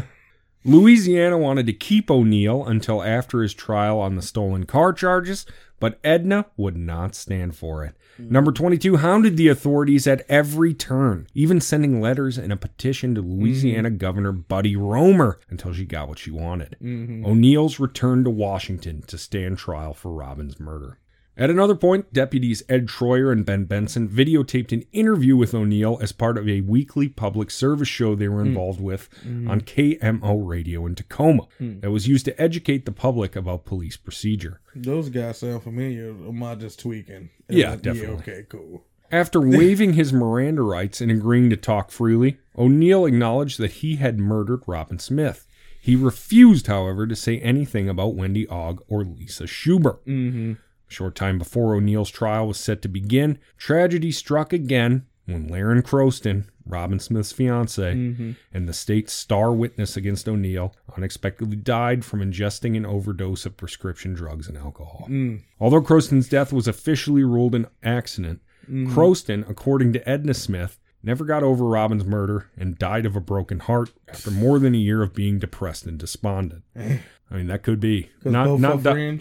Louisiana wanted to keep O'Neall until after his trial on the stolen car charges, but Edna would not stand for it. Number 22 hounded the authorities at every turn, even sending letters and a petition to Louisiana mm-hmm. Governor Buddy Roemer until she got what she wanted. Mm-hmm. O'Neall's returned to Washington to stand trial for Robin's murder. At another point, deputies Ed Troyer and Ben Benson videotaped an interview with O'Neall as part of a weekly public service show they were involved with on KMO radio in Tacoma that was used to educate the public about police procedure. Those guys sound familiar. Am I just tweaking? Yeah, Uh, definitely. okay, cool. After waiving his Miranda rights and agreeing to talk freely, O'Neall acknowledged that he had murdered Robin Smith. He refused, however, to say anything about Wendy Ogg or Lisa Schubert. Mm-hmm. Short time before O'Neall's trial was set to begin, tragedy struck again when Laren Croston, Robin Smith's fiance, Mm-hmm. and the state's star witness against O'Neall, unexpectedly died from ingesting an overdose of prescription drugs and alcohol. Mm. Although Croston's death was officially ruled an accident, Mm-hmm. Croston, according to Edna Smith, never got over Robin's murder and died of a broken heart after more than a year of being depressed and despondent. I mean, that could be not not. di-.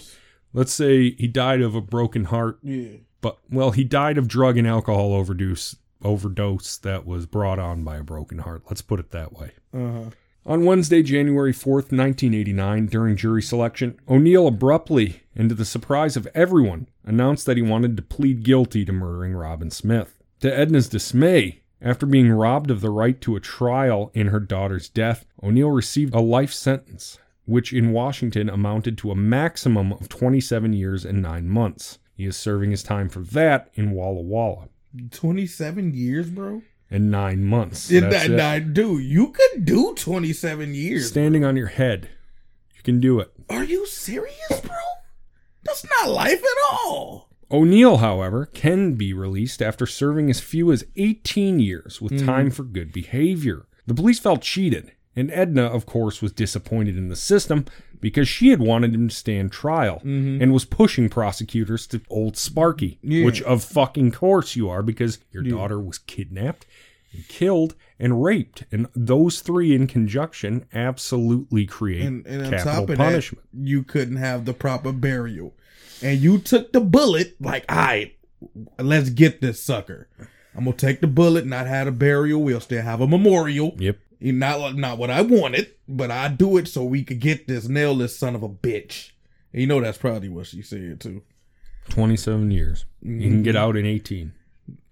Let's say he died of a broken heart, Yeah. but well, he died of drug and alcohol overdose overdose that was brought on by a broken heart. Let's put it that way. Uh-huh. On Wednesday, January 4th, 1989, during jury selection, O'Neall abruptly, and to the surprise of everyone, announced that he wanted to plead guilty to murdering Robin Smith. To Edna's dismay, after being robbed of the right to a trial in her daughter's death, O'Neall received a life sentence, which in Washington amounted to a maximum of 27 years and 9 months. He is serving his time for that in Walla Walla. 27 years, bro? And nine months. Did That's that, it. that, dude, you could do 27 years. Standing on your head. You can do it. Are you serious, bro? That's not life at all. O'Neall, however, can be released after serving as few as 18 years with hmm. time for good behavior. The police felt cheated, and Edna, of course, was disappointed in the system because she had wanted him to stand trial mm-hmm. and was pushing prosecutors to old Sparky, Yeah. which of fucking course you are because your daughter was kidnapped and killed and raped. And those three in conjunction absolutely create And, and capital punishment. that, you couldn't have the proper burial. And you took the bullet, like, all right, let's get this sucker. I'm going to take the bullet, not have a burial. We'll still have a memorial. Yep. Not, not what I wanted, but I do it so we could get this nail this son of a bitch. And you know that's probably what she said too. 27 years. You can get mm-hmm. out in 18.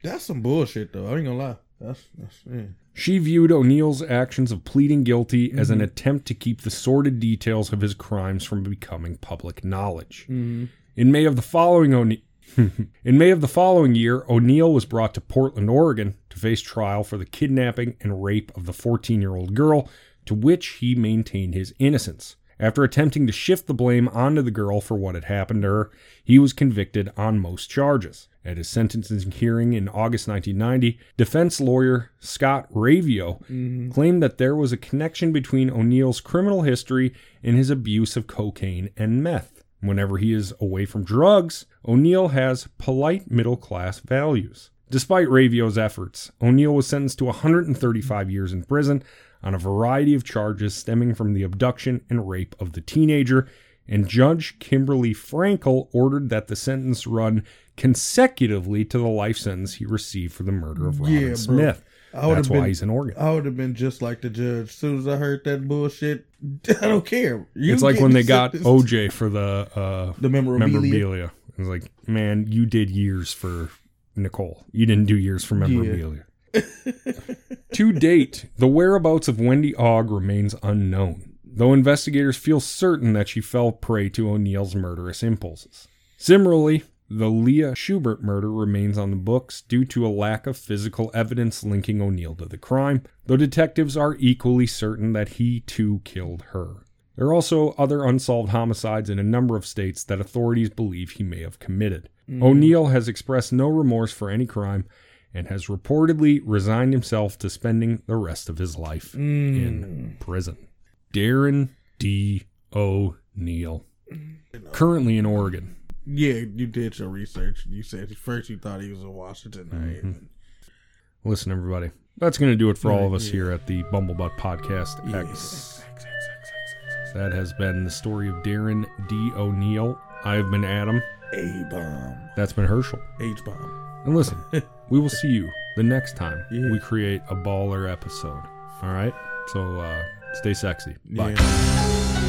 That's some bullshit though. I ain't gonna lie. That's that's yeah. She viewed O'Neall's actions of pleading guilty as an mm-hmm. attempt to keep the sordid details of his crimes from becoming public knowledge. Mm-hmm. In May of the following O'Ne- in May of the following year, O'Neall was brought to Portland, Oregon, to face trial for the kidnapping and rape of the 14-year-old girl, to which he maintained his innocence. After attempting to shift the blame onto the girl for what had happened to her, he was convicted on most charges. At his sentencing hearing in August 1990, defense lawyer Scott Ravio mm-hmm. claimed that there was a connection between O'Neall's criminal history and his abuse of cocaine and meth. Whenever he is away from drugs, O'Neall has polite middle class values. Despite Ravio's efforts, O'Neall was sentenced to 135 years in prison on a variety of charges stemming from the abduction and rape of the teenager, and Judge Kimberly Frankel ordered that the sentence run consecutively to the life sentence he received for the murder of Robin Yeah. Smith. That's why been- he's in Oregon. I would have been just like the judge. As soon as I heard that bullshit, I don't care. You it's like when they got. OJ for the uh, the memorabilia. memorabilia. It was like, man, you did years for Nicole. You didn't do years for memorabilia. to date, the whereabouts of Wendy Ogg remains unknown, though investigators feel certain that she fell prey to O'Neall's murderous impulses. Similarly, the Leah Schubert murder remains on the books due to a lack of physical evidence linking O'Neall to the crime, though detectives are equally certain that he too killed her. There are also other unsolved homicides in a number of states that authorities believe he may have committed. Mm-hmm. O'Neall has expressed no remorse for any crime and has reportedly resigned himself to spending the rest of his life in mm. prison. Darren D. O'Neall. Mm. Currently in Oregon. Yeah, you did your research. You said first you thought he was in Washington. Mm-hmm. Listen, everybody, that's going to do it for all of us here at the Bumblebutt Podcast X. That has been the story of Darren D. O'Neall. I've been Adam. A bomb. That's been Herschel. H bomb. And listen, we will see you the next time Yeah. we create a baller episode. All right? So uh, stay sexy. Bye. Yeah.